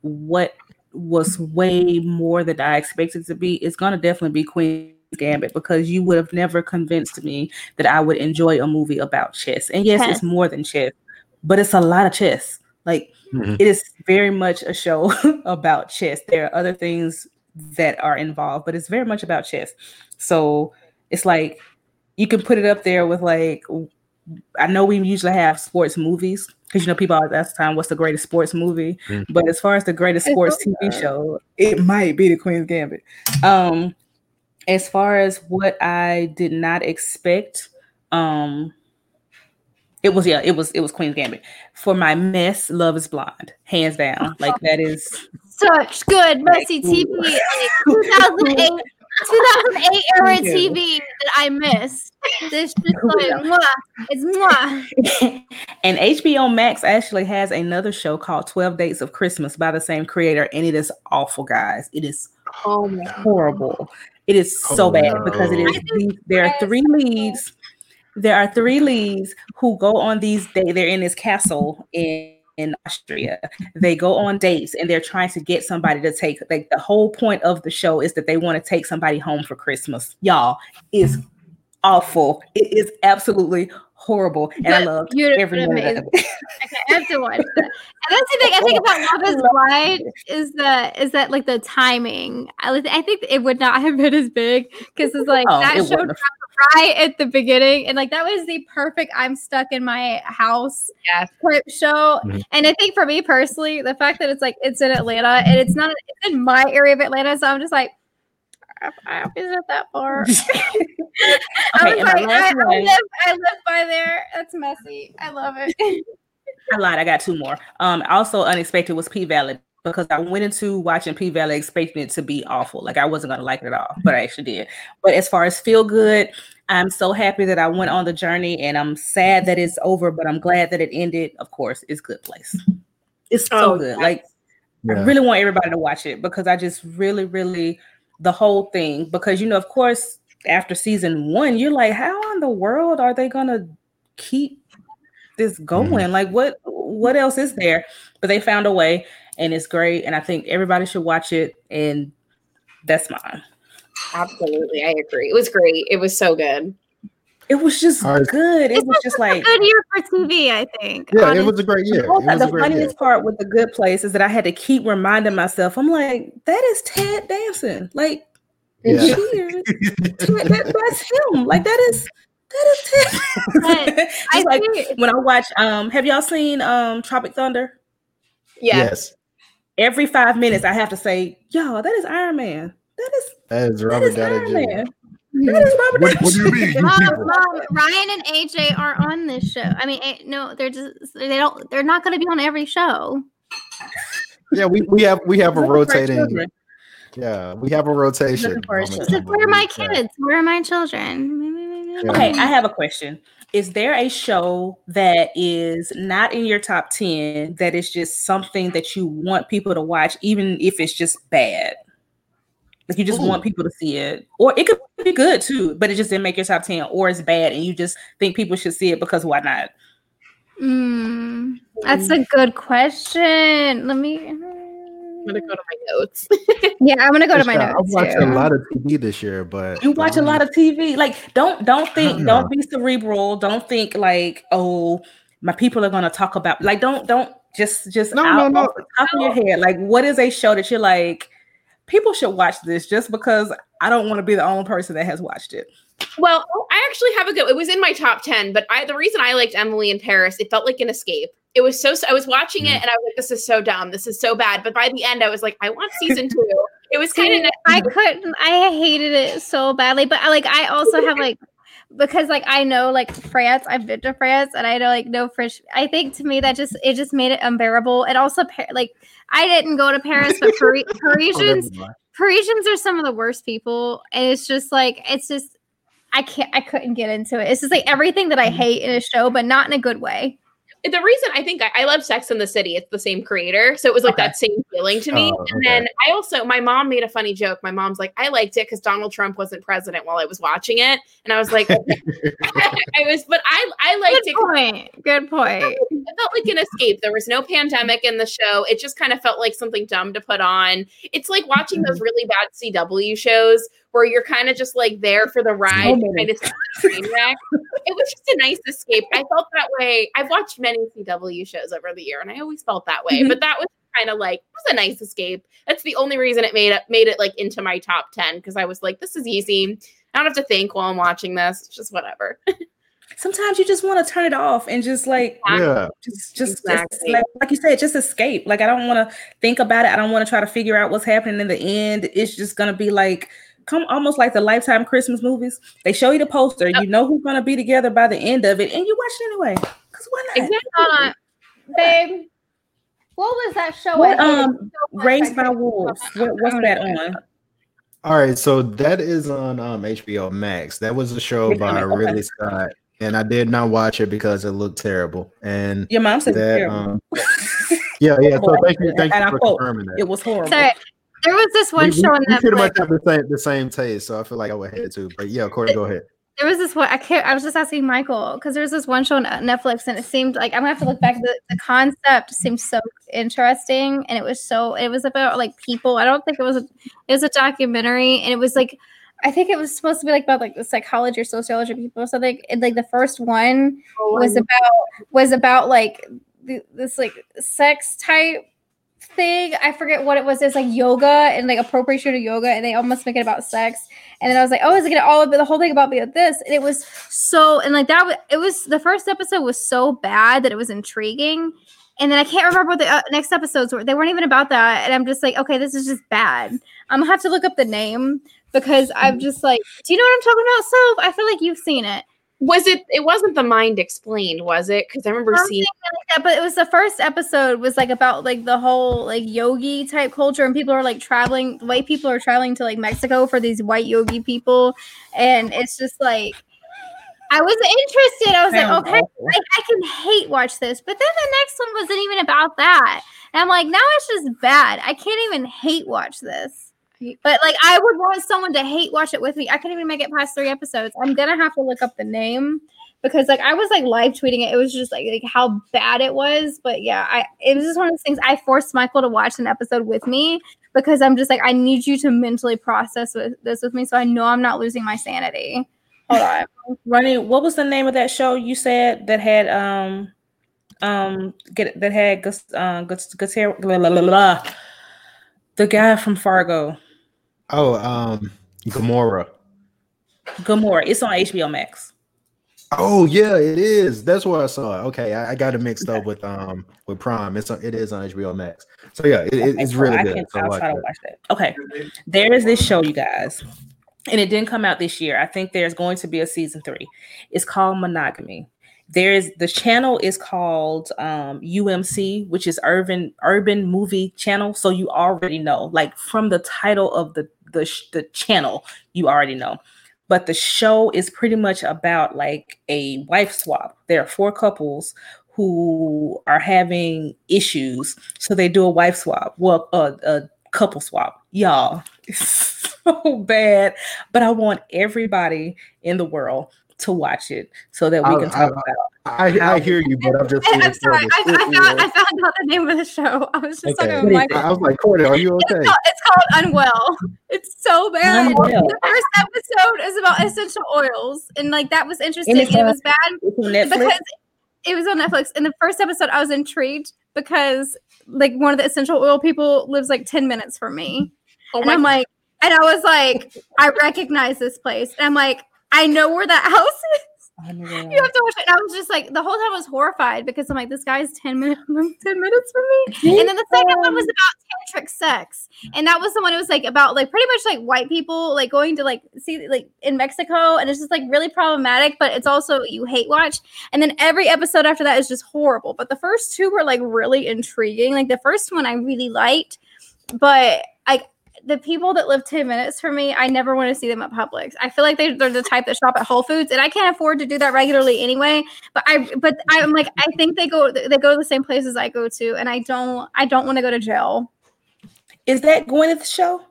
what was way more than I expected to be, it's gonna definitely be Queen's Gambit because you would have never convinced me that I would enjoy a movie about chess. And yes, it's more than chess, but it's a lot of chess. Like Mhm. it is very much a show about chess. There are other things that are involved, but it's very much about chess. So it's like you can put it up there with like I know we usually have sports movies because you know people always ask the time what's the greatest sports movie, Mm. but as far as the greatest sports TV good. show, it might be the Queen's Gambit. Um, as far as what I did not expect, um, it was yeah, it was it was Queen's Gambit. For my mess, Love is Blind, hands down. Like that is Such good messy TV. 2008, 2008 era TV that I missed. This just like mwah, it's mwah. and HBO Max actually has another show called 12 Dates of Christmas by the same creator, and it is awful, guys. It is Oh horrible. It is so Oh, bad because it no. is. These, there are three leads. There are three leads who go on these. They they're in this castle in in Austria. They go on dates and they're trying to get somebody to take. Like the whole point of the show is that they want to take somebody home for Christmas. Y'all is awful. It is absolutely horrible, and I But love you're every minute of it. Okay, I have to watch that. And that's the thing I think about Love is Blind is the is that like the timing. I, I think it would not have been as big because it's like Oh, that it show dropped right at the beginning, and like that was the perfect I'm stuck in my house Yes. type show. Mhm. And I think for me personally, the fact that it's like it's in Atlanta and it's not it's in my area of Atlanta, so I'm just like. I I hope it's not that far. I was like, I, I live, I live by there. That's messy. I love it. I lied. I got two more. Um, also unexpected was P Valley because I went into watching P Valley expecting it to be awful. Like I wasn't gonna like it at all, but mm-hmm. I actually did. But as far as feel good, I'm so happy that I went on the journey, and I'm sad that it's over, but I'm glad that it ended. Of course, it's good place. It's so Oh, good. yes. Like I really want everybody to watch it because I just really, really the whole thing. Because you know, of course, after season one, you're like, how in the world are they gonna keep this mm-hmm. going? Like, what what else is there? But they found a way, and it's great. And I think everybody should watch it. And that's mine. Absolutely. I agree. It was great. It was so good. It was just All right. good. It This was just like good year for TV, I think. Yeah, it was a great year. It was the a great year. funniest part with the good place is that I had to keep reminding myself. I'm like, that is Ted Danson. Like, Yeah. cheers. That, that's him. Like that is that is Ted. I like think when I watch. Um, have y'all seen um Tropic Thunder? Yeah. Yes, Every five minutes, I have to say, "Yo, that is Iron Man. That is is that Robert is Downey Iron Jr. Man. That is Robert." What, what do you Downey mean, you Mom. Mom, Ryan and AJ are on this show. I mean, no, they're just they don't. They're not going to be on every show. Yeah, we, we have we have a rotating. Yeah, we have a rotation. Looking for on the children. It's like, channel. where are my kids? Where are my children? Okay, I have a question. Is there a show that is not in your top 10 that is just something that you want people to watch, even if it's just bad? Like you just Ooh. want people to see it. Or it could be good too, but it just didn't make your top 10, or it's bad and you just think people should see it because why not? Mm, that's a good question. Let me. I'm gonna go to my mm. notes. Yeah, I'm gonna go to my notes. I've notes. watched too. a lot of TV this year, but You watch a um, lot of TV. Like, don't don't think, Yeah. don't be cerebral. Don't think like, oh, my people are gonna talk about like don't don't just just No, out no, no. off top of your head. Like, what is a show that you're like, people should watch this just because I don't want to be the only person that has watched it. Well, oh, I actually have a good. It was in my top ten, but I the reason I liked Emily in Paris, it felt like an escape. It was so. I was watching it and I was like, "This is so dumb. This is so bad." But by the end, I was like, "I want season two. It was kind of See, I couldn't. I hated it so badly. But I like. I also have like because like I know like France. I've been to France, and I know like no French. I think to me that just it just made it unbearable. And also Par- like I didn't go to Paris, but Pari- oh, Parisians Parisians are some of the worst people, and it's just like it's just I can't. I couldn't get into it. It's just like everything that I mm-hmm. hate in a show, but not in a good way. The reason I think I, I love Sex in the City. It's the same creator, so it was like Okay. that same feeling to me. Oh, And then I also, my mom made a funny joke. My mom's like, "I liked it because Donald Trump wasn't president while I was watching it," and I was like, "I was," but I I liked it. Good it. point. Good point. It felt like an escape. There was no pandemic in the show. It just kind of felt like something dumb to put on. It's like watching those mm-hmm. really bad CW shows where you're kind of just like there for the ride, kind of train wreck. It was just a nice escape. I felt that way. I've watched many CW shows over the year, and I always felt that way. Mhm. But that was kind of like it was a nice escape. That's the only reason it made it made it like into my top ten because I was like, this is easy. I don't have to think while I'm watching this. It's just whatever. Sometimes you just want to turn it off and just like Yeah, just just Exactly. like, like you said, just escape. Like I don't want to think about it. I don't want to try to figure out what's happening in the end. It's just gonna be like come almost like the lifetime Christmas movies. They show you the poster, you know who's gonna be together by the end of it, and you watch it anyway. Cause why not? Exactly. Hold babe. What was that show? What, um, so? Raised by Wolves. What, what's that on? All right, so that is on um HBO Max. That was a show HBO by Max, okay. Ridley Scott, and I did not watch it because it looked terrible. And Your mom said it's that terrible. um, yeah, yeah. So thank you, thank And you for quote, confirming that. it was horrible. Sorry. There was this one we, show on we, we pretty much have the same the same taste, so I feel like I would hate it too. But yeah, Corey, go ahead. There was this one. I can't. I was just asking Michael because there was this one show on uh, Netflix, and it seemed like I'm gonna have to look back. The, the concept seemed so interesting, and it was so. It was about like people. I don't think it was. A, it was a documentary, and it was like. I think it was supposed to be like about like the psychology or sociology of people or something. And like the first one oh, was about was about like th- this like sex type thing. I forget what it was. It's like yoga and like appropriation of yoga, and they almost make it about sex. And then I was like, oh, is it gonna all the whole thing about me with this? And it was so and like that was it was the first episode was so bad that it was intriguing. And then I can't remember what the uh, next episodes were. They weren't even about that. And I'm just like, okay, this is just bad. I'm gonna have to look up the name because I'm just like, do you know what I'm talking about? So I feel like you've seen it. Was it? It wasn't the mind explained, was it? Because I remember Something seeing. like that, but it was the first episode was like about like the whole like yogi type culture and people are like traveling white people are traveling to like Mexico for these white yogi people and it's just like I was interested. I was like, okay, awful. I, I can hate watch this. But then the next one wasn't even about that. And I'm like, now it's just bad. I can't even hate watch this. But like I would want someone to hate watch it with me. I couldn't even make it past three episodes. I'm gonna have to look up the name because like I was like live tweeting it. It was just like like how bad it was. But yeah, I it was just one of those things. I forced Michael to watch an episode with me because I'm just like I need you to mentally process with this with me so I know I'm not losing my sanity. Hold on. Ronnie, what was the name of that show you said that had um um get that had Gus uh Gus blah. the guy from Fargo, Oh, um, Gamora. Gamora. It's on HBO Max. Oh yeah, it is. That's where I saw it. Okay, I, I got it mixed up with um with Prime. It's on, it is on HBO Max. So yeah, it, Okay, it's so really I good. can, So I'll watch try to watch that. Okay, there is this show, you guys, and it didn't come out this year. I think there's going to be a season three. It's called Monogamy. There is the channel is called um, UMC, which is Urban Urban Movie Channel. So you already know, like from the title of the the sh- the channel, you already know. But the show is pretty much about like a wife swap. There are four couples who are having issues, so they do a wife swap. Well, a, a couple swap, y'all. It's so bad, but I want everybody in the world to watch it so that we I- can talk I- about. I, I hear you, but I'm just. I'm sorry. I, I, found, I found out the name of the show. I was just Okay. talking with Michael. I was like, Courtney, are you okay? It's called, it's called Unwell. It's so bad. Unwell. The first episode is about essential oils, and like that was interesting. And And it was bad It's on Netflix. because it was on Netflix. In the first episode, I was intrigued because like one of the essential oil people lives like ten minutes from me, Oh and my I'm like, and I was like, I recognize this place, and I'm like, I know where that house is. You have to watch it. And I was just like, the whole time I was horrified because I'm like, this guy's 10 minutes, 10 minutes from me. And then the second one was about tantric sex. And that was the one it was like about like pretty much like white people like going to like see like in Mexico. And it's just like really problematic, but it's also you hate watch. And then every episode after that is just horrible. But the first two were like really intriguing. Like the first one I really liked, but like the people that live 10 minutes from me, I never want to see them at Publix. I feel like they, they're the type that shop at Whole Foods, and I can't afford to do that regularly anyway. But I, but I'm like, I think they go, they go to the same places I go to, and I don't, I don't want to go to jail. Is that Gwyneth's show?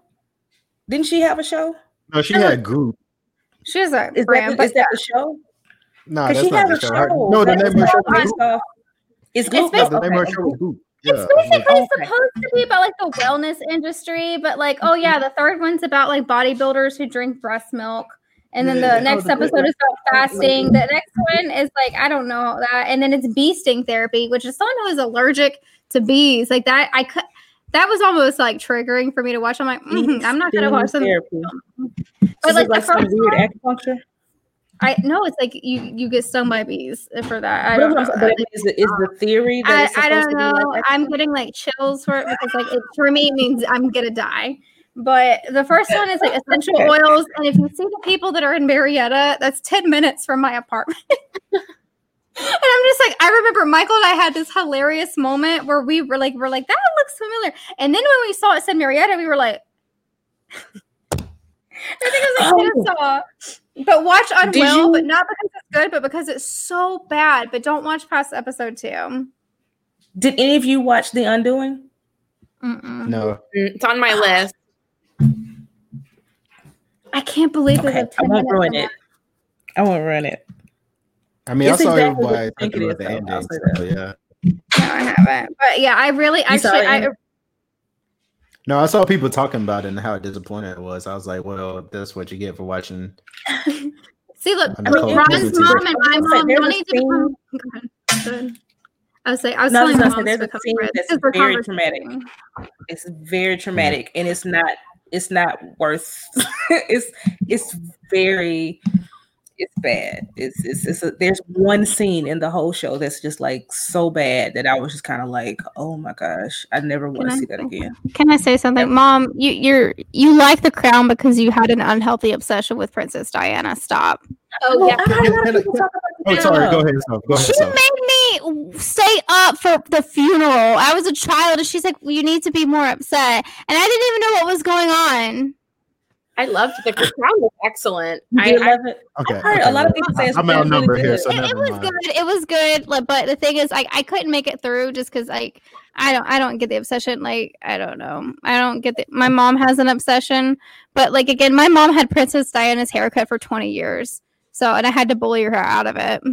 Didn't she have a show? No, she had a group. She has a Is that brand, the, but is that the show? No, Because that's she not the show. Show. No, the That name of her show all was based Goop. off- It's Goop. No, the Okay. name of her show was Goop. It's basically Okay. supposed to be about like the wellness industry, but like, oh yeah, the third one's about like bodybuilders who drink breast milk. And then Yeah. the next episode is about fasting. The next one is like, I don't know that. And then it's bee sting therapy, which is someone who is allergic to bees. Like that, I could that was almost like triggering for me to watch. I'm like, mhm, I'm not gonna watch them. Therapy. But Is like it the like some first weird one, acupuncture? I know it's like you you get stung by bees for that. I don't know. I'm- is, the, is the theory that I, I don't know. like? I'm getting like chills for it because like it for me it means I'm gonna die. But the first one is like essential oils, and if you see the people that are in Marietta, that's ten minutes from my apartment. And I'm just like, I remember Michael and I had this hilarious moment where we were like, we're like, that looks familiar. And then when we saw it said Marietta, we were like, I think it was like Oh. Kennesaw. But watch Did Unwell, you- but not because it's good, but because it's so bad. But don't watch past episode two. Did any of you watch The Undoing? Mm-mm. No. Mm, It's on my list. I can't believe Okay, there's a I 10 won't minute ruin it. I won't ruin it. I mean, It's I saw exactly everybody what talking it about the ending. So, yeah. No, I haven't. But yeah, I really You saw actually it, I Anna? No, I saw people talking about it and how disappointed it was. I was like, well, that's what you get for watching. see look I mean, Ron's Disney mom and my was mom there's y'all a need to become Go ahead. Go ahead. I was like, I was No, I was telling my gonna mom there's a become scene that's very traumatic. It's very traumatic, and it's not. It's not worth. it's it's very. It's bad. It's it's, it's a, there's one scene in the whole show that's just like so bad that I was just kind of like, oh my gosh, I never want to see that again. Can I say something, Mom? You you're you like the crown because you had an unhealthy obsession with Princess Diana. Stop. Oh yeah. I've heard a lot of people talk about Oh, sorry. Go ahead. Go ahead. She Sof. made me stay up for the funeral. I was a child, and she's like, well, "You need to be more upset," and I didn't even know what was going on. I loved the crown was excellent. I, did I love it. Okay. Heard okay, a lot of people say it's I'm really, outnumbered really here, good. so it, it was mind. good. It was good, like, but the thing is, like, I couldn't make it through just because, like, I don't, I don't get the obsession. Like, I don't know, I don't get the. My mom has an obsession, but like again, my mom had Princess Diana's haircut for twenty years, so and I had to bully her out of it.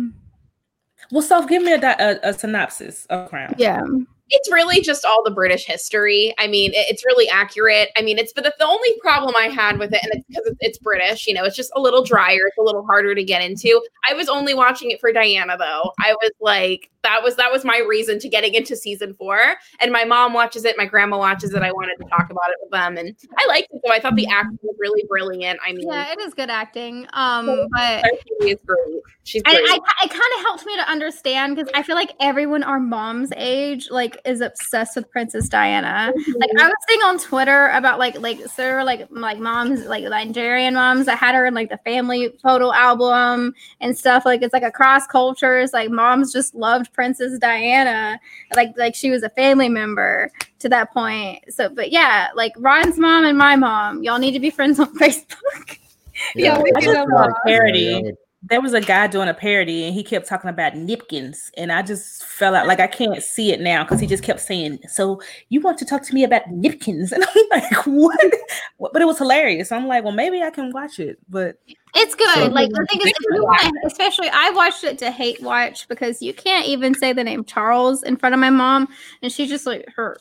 Well, so give me a, a, a synopsis of Crown. Yeah, it's really just all the British history. I mean, it- it's really accurate. I mean, it's but the, the only problem I had with it, and it's because it's British, you know, it's just a little drier. It's a little harder to get into. I was only watching it for Diana, though. I was like, that was that was my reason to getting into season four. And my mom watches it, my grandma watches it. I wanted to talk about it with them, and I liked it. So I thought the acting was really brilliant. I mean, yeah, it is good acting. Um, but is great. She's And great. I, it kind of helped me to understand because I feel like everyone our mom's age like is obsessed with Princess Diana. Mm-hmm. Like I was seeing on Twitter about like like so there were, like like moms like Nigerian moms that had her in like the family photo album and stuff. Like it's like across cultures. Like moms just loved Princess Diana. Like like she was a family member to that point. So but yeah, like Ron's mom and my mom, y'all need to be friends on Facebook. Yeah, we I do just love saw a Ron. parody. There was a guy doing a parody, and he kept talking about nipkins, and I just fell out. Like I can't see it now because he just kept saying, "So you want to talk to me about nipkins?" And I'm like, "What?" What- But it was hilarious. I'm like, "Well, maybe I can watch it." But It's good. So- like the thing is, want, especially I watched it to hate watch because you can't even say the name Charles in front of my mom, and she just like her.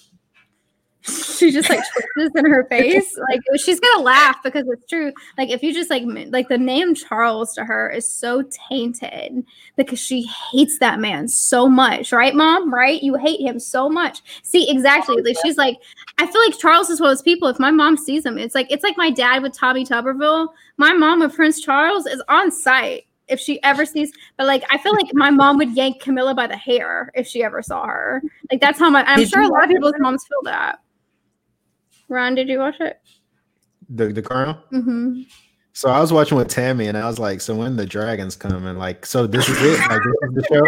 She just like twitches in her face, like she's gonna laugh because it's true. Like if you just like like the name Charles to her is so tainted because she hates that man so much, right, mom? Right? You hate him so much. See, exactly. Like she's like, I feel like Charles is one of those people. If my mom sees him, it's like it's like my dad with Tommy Tuberville my mom with Prince Charles is on sight if she ever sees. But like, I feel like my mom would yank Camilla by the hair if she ever saw her. Like that's how my. I'm Did sure a lot of people's moms feel that. Ron, did you watch it? The the crown. Mm-hmm. So I was watching with Tammy, and I was like, "So when the dragons come and like, so this is it? Like this is the show?"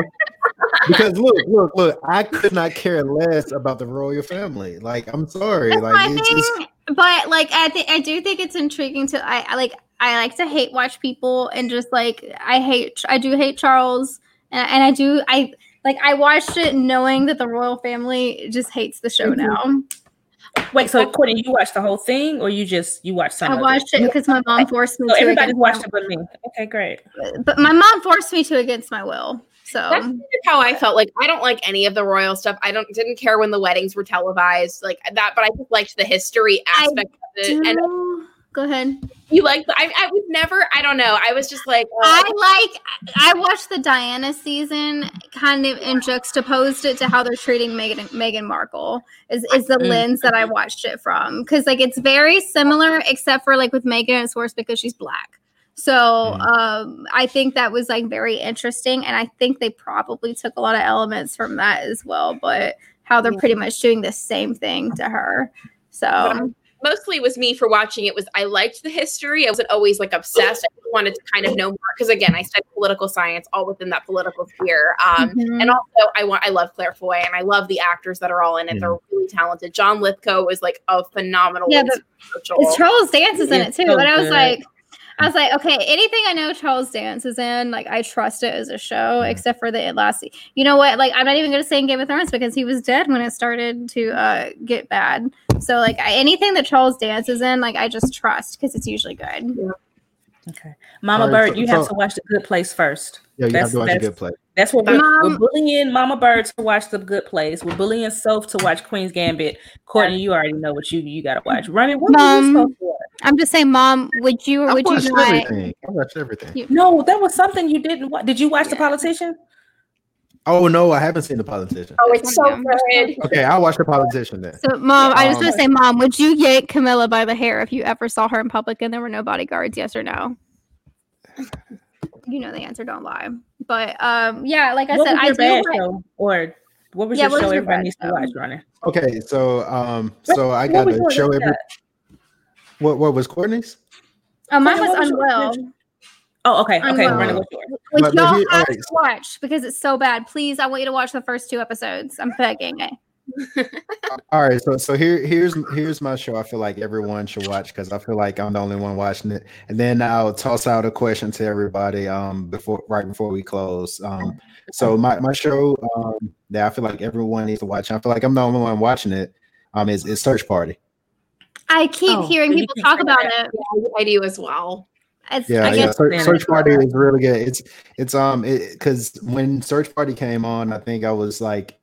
Because look, look, look, I could not care less about the royal family. Like, I'm sorry, That's like it's just thing. But like, I think I do think it's intriguing to. I, I like. I like to hate watch people and just like I hate. I do hate Charles, and, and I do. I like. I watched it knowing that the royal family just hates the show now. Wait, so oh. Courtney, you watched the whole thing, or you just you watched some? I of watched it because my mom forced me So to. everybody watched it but me. Okay, great. but my mom forced me to against my will. So That's how I felt. Like I don't like any of the royal stuff. I don't didn't care when the weddings were televised, like that. But I just liked the history I aspect of it. And do- go ahead. you like, I, I was never. I don't know. I was just like, oh, I like. I watched the Diana season, kind of, and juxtaposed it to how they're treating Megan Meghan Markle. Is is the Mm. lens that I watched it from? Because like it's very similar, except for like with Meghan it's worse because she's black. So Mm. um, I think that was like very interesting, and I think they probably took a lot of elements from that as well. But how they're pretty much doing the same thing to her. So mostly was me for watching it. Was I liked the history? I wasn't always like obsessed. I just wanted to kind of know more because again, I studied political science, all within that political sphere. Um, mhm. And also, I want I love Claire Foy, and I love the actors that are all in it. They're really talented. John Lithgow is like a phenomenal. Yeah, Winston It's Charles Dance is in it too. so and I was good. like, I was like, okay, anything I know Charles Dance is in, like I trust it as a show, except for the last. You know what? Like I'm not even gonna say in Game of Thrones because he was dead when it started to uh get bad. So like I, anything that Charles Dance's in, like I just trust because it's usually good. Okay, Mama All right, Bird, so- you have so- to watch The Good Place first. Yeah, you That's- have to watch a that's- good play. That's what we're, we're bullying Mama Bird to watch The Good Place. We're bullying Soph to watch Queen's Gambit. Courtney, you already know what you you got to watch. Running, what Mom, supposed to? I'm just saying, Mom, would you or I would you watched not? everything. I watched everything. No, that was something you didn't watch. Did you watch The Politician? Oh no, I haven't seen the politician. Oh, it's so good. Okay, I'll watch the politician then. So, Mom, I just Um, want to say, Mom, would you yank Camilla by the hair if you ever saw her in public and there were no bodyguards? Yes or no? You know the answer. Don't lie. But um, yeah, like I what said, was I your do. bad like- show? Or what was Yeah, your what show was your everybody bad needs to watch, Running? Okay, so um, What- so I got was a show every. What what was Courtney's? Oh, mine Courtney, was what your- unwell, Oh, okay, okay, Unwell. Running. What's yours? which But- but y'all here- have alright. to watch because it's so bad. Please, I want you to watch the first two episodes. I'm begging. eh? All right, so so here here's here's my show. I feel like everyone should watch because I feel like I'm the only one watching it. And then I'll toss out a question to everybody um before right before we close. Um, so my my show um that I feel like everyone needs to watch. I feel like I'm the only one watching it. Um, is is Search Party. I keep Oh, hearing people talk about it. Yeah, I do as well. It's, Yeah, yeah. Search, Search Party is really good. It's it's um because when Search Party came on, I think I was like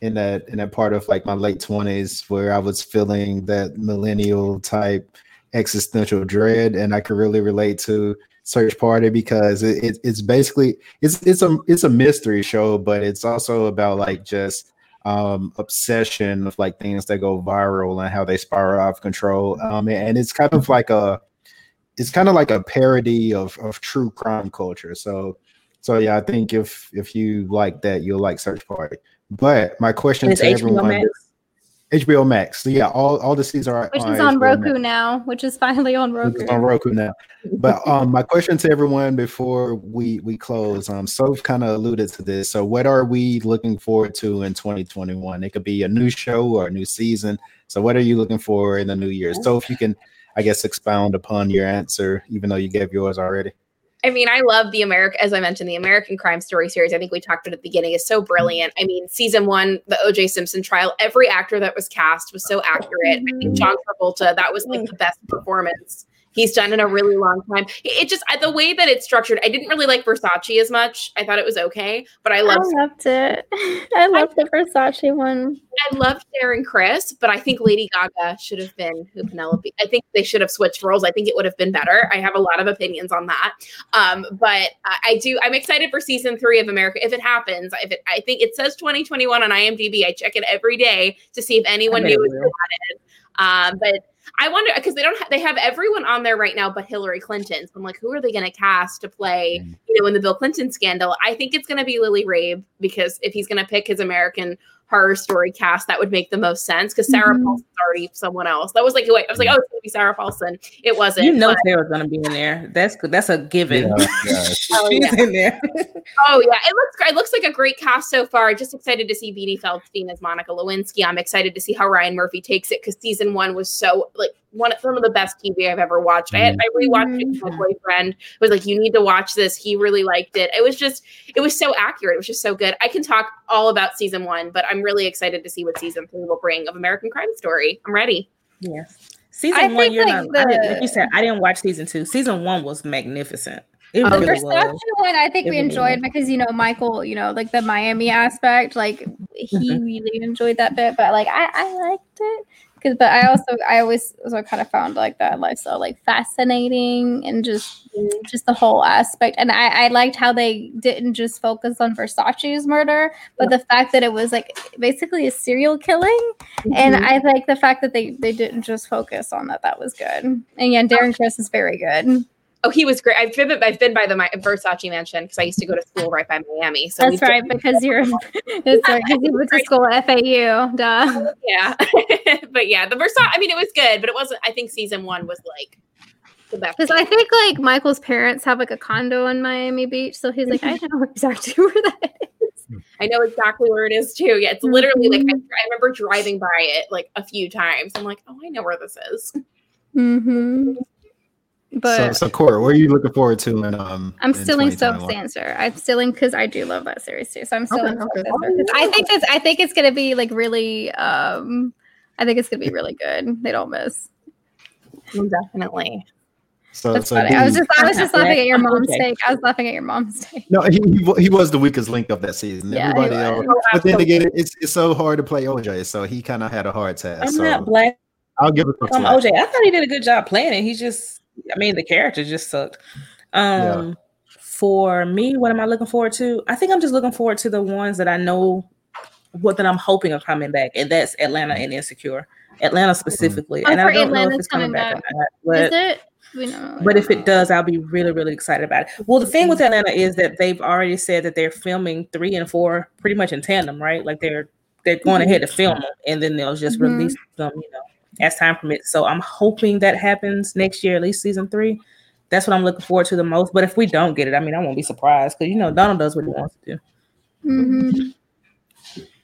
in that in that part of like my late twenties where I was feeling that millennial type existential dread, and I could really relate to Search Party because it, it it's basically it's it's a it's a mystery show, but it's also about like just um obsession of like things that go viral and how they spiral out of control. Um and it's kind of like a it's kind of like a parody of of true crime culture. So so yeah, I think if if you like that, you'll like Search Party. But my question to HBO everyone Max. HBO Max. So yeah, all, all the seasons are which on is on HBO Roku Max. now, which is finally on Roku. is on Roku now. But um, my question to everyone before we we close, um, Soph kind of alluded to this. So, what are we looking forward to in 2021? It could be a new show or a new season. So, what are you looking for in the new year? So, if you can, I guess, expound upon your answer, even though you gave yours already. I mean, I love the American, as I mentioned, the American Crime Story series. I think we talked about at the beginning is so mm-hmm. brilliant. I mean, season one, the O.J. Simpson trial, every actor that was cast was so accurate. I think John Travolta, that was like mm. the best performance he's done in a really long time. It, it just the way that it's structured. I didn't really like Versace as much. I thought it was okay, but I I loved loved it. I loved the Versace one. I loved Darren Criss, but I think Lady Gaga should have been who Penelope. I think they should have switched roles. I think it would have been better. I have a lot of opinions on that. Um, but I, I do. I'm excited for season three of America if it happens. If it, I think it says 2021 on IMDb. I check it every day to see if anyone bet it knew it was added. Um, but I wonder because they don't. Ha- they have everyone on there right now, but Hillary Clinton. So I'm like, who are they going to cast to play? Mm. You know, in the Bill Clinton scandal. I think it's going to be Lily Rabe because if he's going to pick his American horror story cast, that would make the most sense because Sarah Mhm. Paulson's already someone else. That was like who I, I was like, oh, it's gonna be Sarah Paulson. It wasn't. You know but- Sarah's gonna be in there. That's good. That's a given. Yeah, yeah. Oh, She's yeah. in there. Oh yeah, it looks great. It looks like a great cast so far. Just excited to see Beanie Feldstein as Monica Lewinsky. I'm excited to see how Ryan Murphy takes it because season one was so like one of some of the best TV I've ever watched. I had I rewatched it with my boyfriend. It was like, you need to watch this. He really liked it. It was just it was so accurate. It was just so good. I can talk all about season one, but I'm really excited to see what season three will bring of American Crime Story. I'm ready. Yes. Season I one, think, you're like, not. I didn't, like you said, I didn't watch season two. Season one was magnificent. It Oh, The really Versace was. one, I think It we really enjoyed was. because you know Michael, you know, like the Miami aspect, like he Mhm. really enjoyed that bit. But like I, I liked it because, but I also, I always also kind of found like that lifestyle like fascinating and just, just the whole aspect. And I, I liked how they didn't just focus on Versace's murder, but the fact that it was like basically a serial killing. And Mm-hmm. I like the fact that they they didn't just focus on that. That was good. And yeah, Darren Criss is very good. Oh, he was great. I've been I've been by the Mi- Versace mansion because I used to go to school right by Miami. So That's right, because you're right, because you went to school at FAU. Duh. Yeah. but yeah, the Versace, I mean, it was good, but it wasn't, I think season one was like the best. Because I think like Michael's parents have like a condo in Miami Beach, so he's like, I know exactly where that is. I know exactly where it is too. Yeah, it's literally like, I, Mhm. I remember driving by it like a few times. I'm like, oh, I know where this is. Mm-hmm. So, But so Cora, what are you looking forward to in um? I'm still in stealing Soph's 2021? answer. I'm still in because I do love that series too. So I'm still Okay, Soph's okay. answer. 'Cause I think it's I think it's gonna be like really um I think it's gonna be really good. They don't miss. Definitely. So, That's so funny. I was just I was just laughing at your mom's Okay. take. I was laughing at your mom's take. no, he, he he was the weakest link of that season. Yeah, Everybody was. else, but then again, it's it's so hard to play OJ, so he kind of had a hard task. I'm so not black I'll give it some on. OJ. I thought he did a good job playing it. He's just, I mean, the character just sucked. Um, for me, what am I looking forward to? I think I'm just looking forward to the ones that I know what that I'm hoping are coming back, and that's Atlanta and Insecure. Atlanta specifically, Oh, and for I don't know if it's coming coming back, back. or not. Is But it? We know. but if it does, I'll be really, really excited about it. Well, the thing with Atlanta is that they've already said that they're filming three and four pretty much in tandem, right? Like they're they're going ahead to film them, and then they'll just Mhm. release them, you know, as time permits. So I'm hoping that happens next year, at least season three. That's what I'm looking forward to the most. But if we don't get it, I mean, I won't be surprised because you know Donald does what he wants to do. Mhm.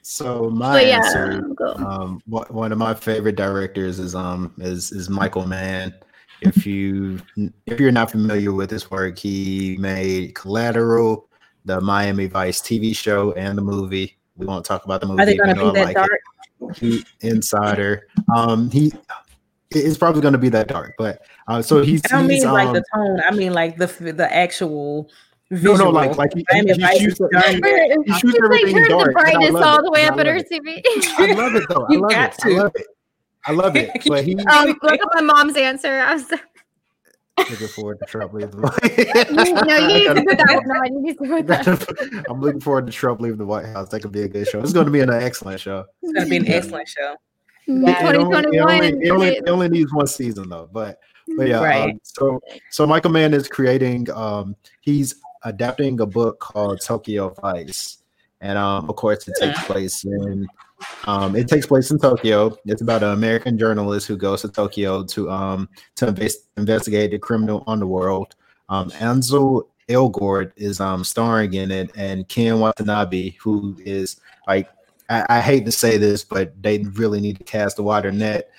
So my yeah, answer, um, one one of my favorite directors is um is is Michael Mann. If you if you're not familiar with his work, he made Collateral, the Miami Vice TV show, and the movie. We won't talk about the movie. Are they even going to be that like dark? it. He Insider. Um, he it's probably going to be that dark, but uh, so he's. I don't he's, mean like um, the tone. I mean like the the actual no, visual. no, like like he, Miami he Vice shoots, is dark. he shoots She's like everything turn dark. the I brightness love all it, the way up at her. TV. I love it though. I You love got it. I to. love it. I love it. But he um, look at my mom's answer. I was looking forward to Trump leave the White you, no, you need to put that one on. You need to put that. I'm looking forward to Trump leaving the White House. That could be a good show. It's going to be an excellent show. It's going to be an excellent show. Yeah. It only, it, 2021. only, it, only, it only needs one season though. But but yeah. Right. Um, so so Michael Mann is creating. Um, he's adapting a book called Tokyo Vice, and um, of course it takes place in. Um, it takes place in Tokyo. It's about an American journalist who goes to Tokyo to um to invest, investigate the criminal underworld. Um, Ansel Elgort is um starring in it, and Ken Watanabe, who is like I, I hate to say this, but they really need to cast a wider net.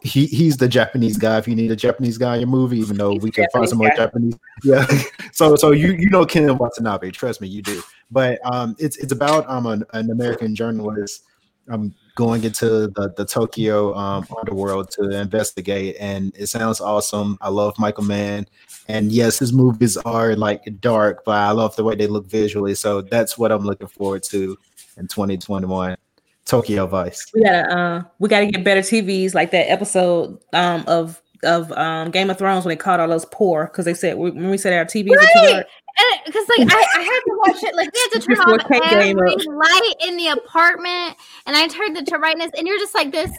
He he's the Japanese guy. If you need a Japanese guy in your movie, even though we can find some more Japanese Japanese, yeah. so so you you know Ken Watanabe. Trust me, you do. But um, it's it's about um an, an American journalist um going into the the Tokyo um underworld to investigate, and it sounds awesome. I love Michael Mann, and yes, his movies are like dark, but I love the way they look visually. So that's what I'm looking forward to in 2021. Tokyo Vice. We gotta uh we gotta get better TVs like that episode um of of um Game of Thrones when they caught all those poor because they said when we said our TVs are too Right. Dark. because like I, I had to watch it like we had to turn off Kate every light in the apartment and i turned it to brightness and you're just like this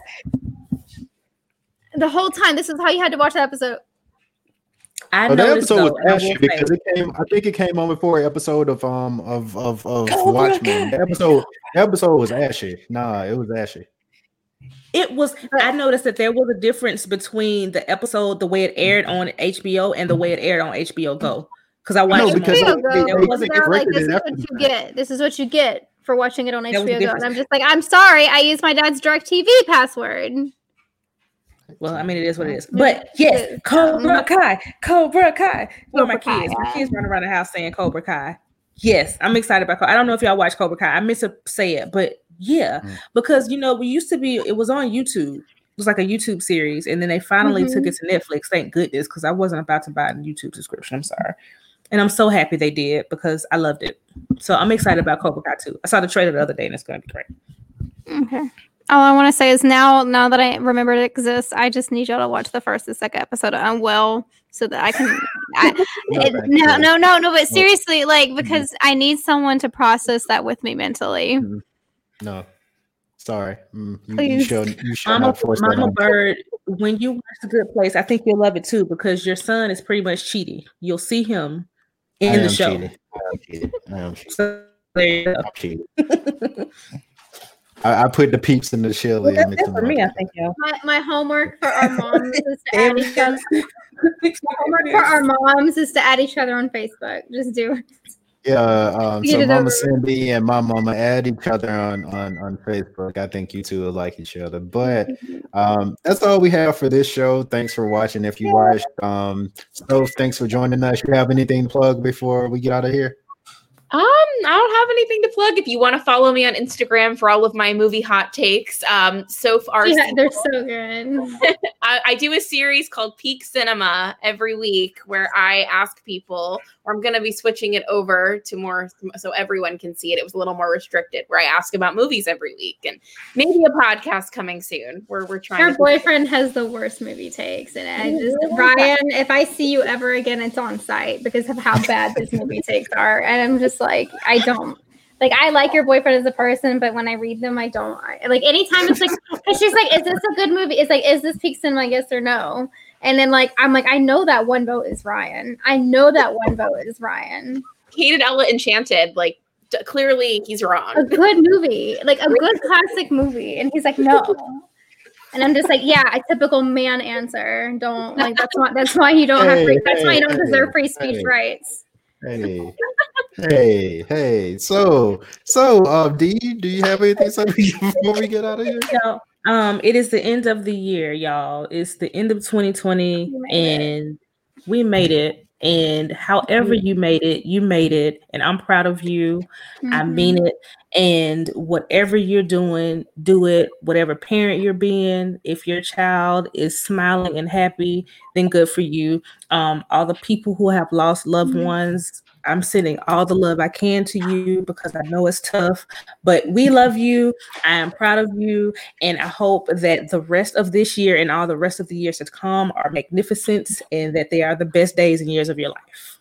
the whole time this is how you had to watch the episode I Oh, that episode was though, and I ashy because it came. I think it came on before an episode of um of of of Cobra Watchmen. The episode the episode was ashy. Nah, it was ashy. It was. I noticed that there was a difference between the episode, the way it aired on HBO, and the way it aired on HBO Go. Because I watched No, them because on- HBO they- Go, they- there they wasn't- they're like this it is after what you fact. get this is what you get for watching it on That HBO Go. And I'm just like, I'm sorry, I used my dad's DirecTV password. Well, I mean, it is what it is. But it yes, is. Cobra Kai, Cobra Kai. Where my kids? My kids running around the house saying Cobra Kai. Yes, I'm excited about. Cobra. I don't know if y'all watch Cobra Kai. I meant to say it, but yeah, Mm. because you know we used to be. It was on YouTube. It was like a YouTube series, and then they finally took it to Netflix. Thank goodness, because I wasn't about to buy a YouTube subscription. I'm sorry, and I'm so happy they did because I loved it. So I'm excited about Cobra Kai too. I saw the trailer the other day, and it's going to be great. Okay. All I want to say is now, now that I remember it exists, I just need y'all to watch the first and second episode of Unwell so that I can. I, No, it- no, no, no, no. But seriously, like because I need someone to process that with me mentally. No, sorry. Mm, you, you Please. you should Mama, not force that Mama. Bird, when you watch The Good Place, I think you'll love it too because your son is pretty much cheating. You'll see him I in the am show. cheating. I am cheating. I am cheating. So there you go. I'm cheating. I, I put the peeps in the chili. Well, that's it for me, I think, y'all. My, my homework for our moms is to add each go. other. Homework for our moms is to add each other on Facebook. Just do it. Yeah, um, so Mama over. Cindy and my mama add each other on, on on Facebook. I think you two will like each other. But um, that's all we have for this show. Thanks for watching. If you watched, um, so thanks for joining us. You have anything to plug before we get out of here? Um, I don't have anything to plug. If you want to follow me on Instagram for all of my movie hot takes, um, so far Yeah, they're so good. I, I do a series called Peak Cinema every week where I ask people, or I'm going to be switching it over to more so everyone can see it. It was a little more restricted where I ask about movies every week and maybe a podcast coming soon where we're trying Her to. boyfriend has the worst movie takes, and I just Ryan. If I see you ever again, it's on site because of how bad his movie takes are, and I'm just like, I don't. Like I like your boyfriend as a person, but when I read them, I don't I, like. Anytime it's like, because she's like, "Is this a good movie?" It's like, "Is this peak cinema? Yes or no?" And then like, I'm like, I know that one vote is Ryan. I know that one vote is Ryan. hated Ella Enchanted. Like, d- clearly he's wrong. A good movie, like a good classic movie, and he's like, no. And I'm just like, yeah, a typical man answer. Don't like that's why that's why you don't have free that's why you don't Hey, deserve free speech hey. rights. Hey, hey, hey. So, so, um, D, do you have anything to say before we get out of here? So, um, it is the end of the year, y'all. It's the end of 2020, We made it. and we made it. And however you made it, you made it, and I'm proud of you. I Mhm. mean it. And whatever you're doing, do it. Whatever parent you're being, if your child is smiling and happy, then good for you. Um, all the people who have lost loved Mhm. ones, I'm sending all the love I can to you because I know it's tough. But we love you. I am proud of you. And I hope that the rest of this year and all the rest of the years to come are magnificent and that they are the best days and years of your life.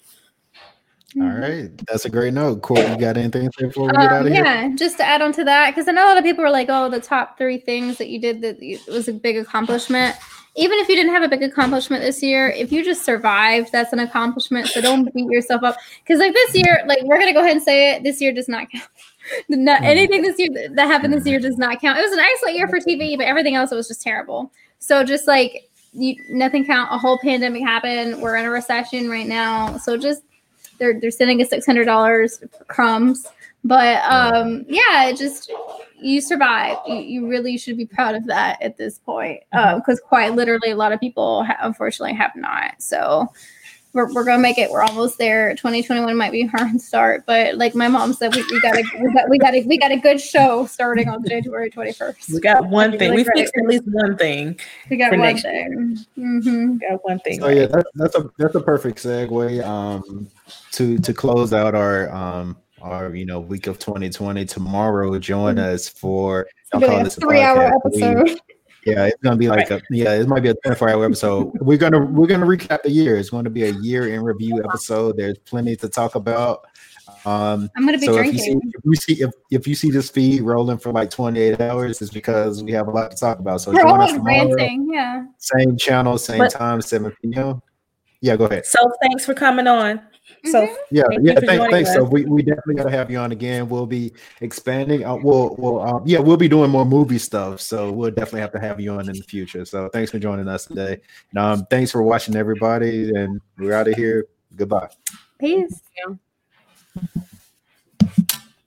All Mhm. that's a great note. Court, you got anything to say before we get out Um, of here? yeah, just to add on to that, because I know a lot of people were like, "Oh, the top three things that you did that was a big accomplishment." Even if you didn't have a big accomplishment this year, if you just survived, that's an accomplishment. So don't beat yourself up. Because like this year, like we're gonna go ahead and say it, this year does not count. Not, Mm. anything this year that- that happened this year does not count. It was an excellent year for TV, but everything else it was just terrible. So just like you, nothing count. A whole pandemic happened. We're in a recession right now. So just they're they're sending us six hundred dollars crumbs. But um, yeah, it just you survive. You, you really should be proud of that at this point, because quite literally, a lot of people ha- unfortunately have not. So we're, we're gonna make it. We're almost there. 2021 might be a hard start, but like my mom said, we, we got a we got we got a we got a good show starting on January 21st. We got one thing. Really We great. fixed at least one thing. We got one next thing. hmm We got one thing. So yeah, that's that's a that's a perfect segue um to to close out our um our you know week of 2020. Tomorrow, join us for y'all Really call this a three-hour podcast. We- episode. yeah, it's gonna be like a yeah, it might be a 24 hour episode. We're gonna we're gonna recap the year. It's going to be a year in review episode. There's plenty to talk about. Um, I'm gonna be so if you see if you see if, if you see this feed rolling for like 28 hours, it's because we have a lot to talk about. So We're join us tomorrow, ranting. Yeah. same channel, same But- time, 7 p.m. Yeah, go ahead. So thanks for coming on. So Mhm. Yeah, Thank you yeah. for Thanks, joining thanks. So we, we definitely gotta have you on again. We'll be expanding. Uh, we'll we'll um, yeah, we'll be doing more movie stuff. So we'll definitely have to have you on in the future. So thanks for joining us today. And, um, thanks for watching everybody, and we're out of here. Goodbye. Peace. Yeah.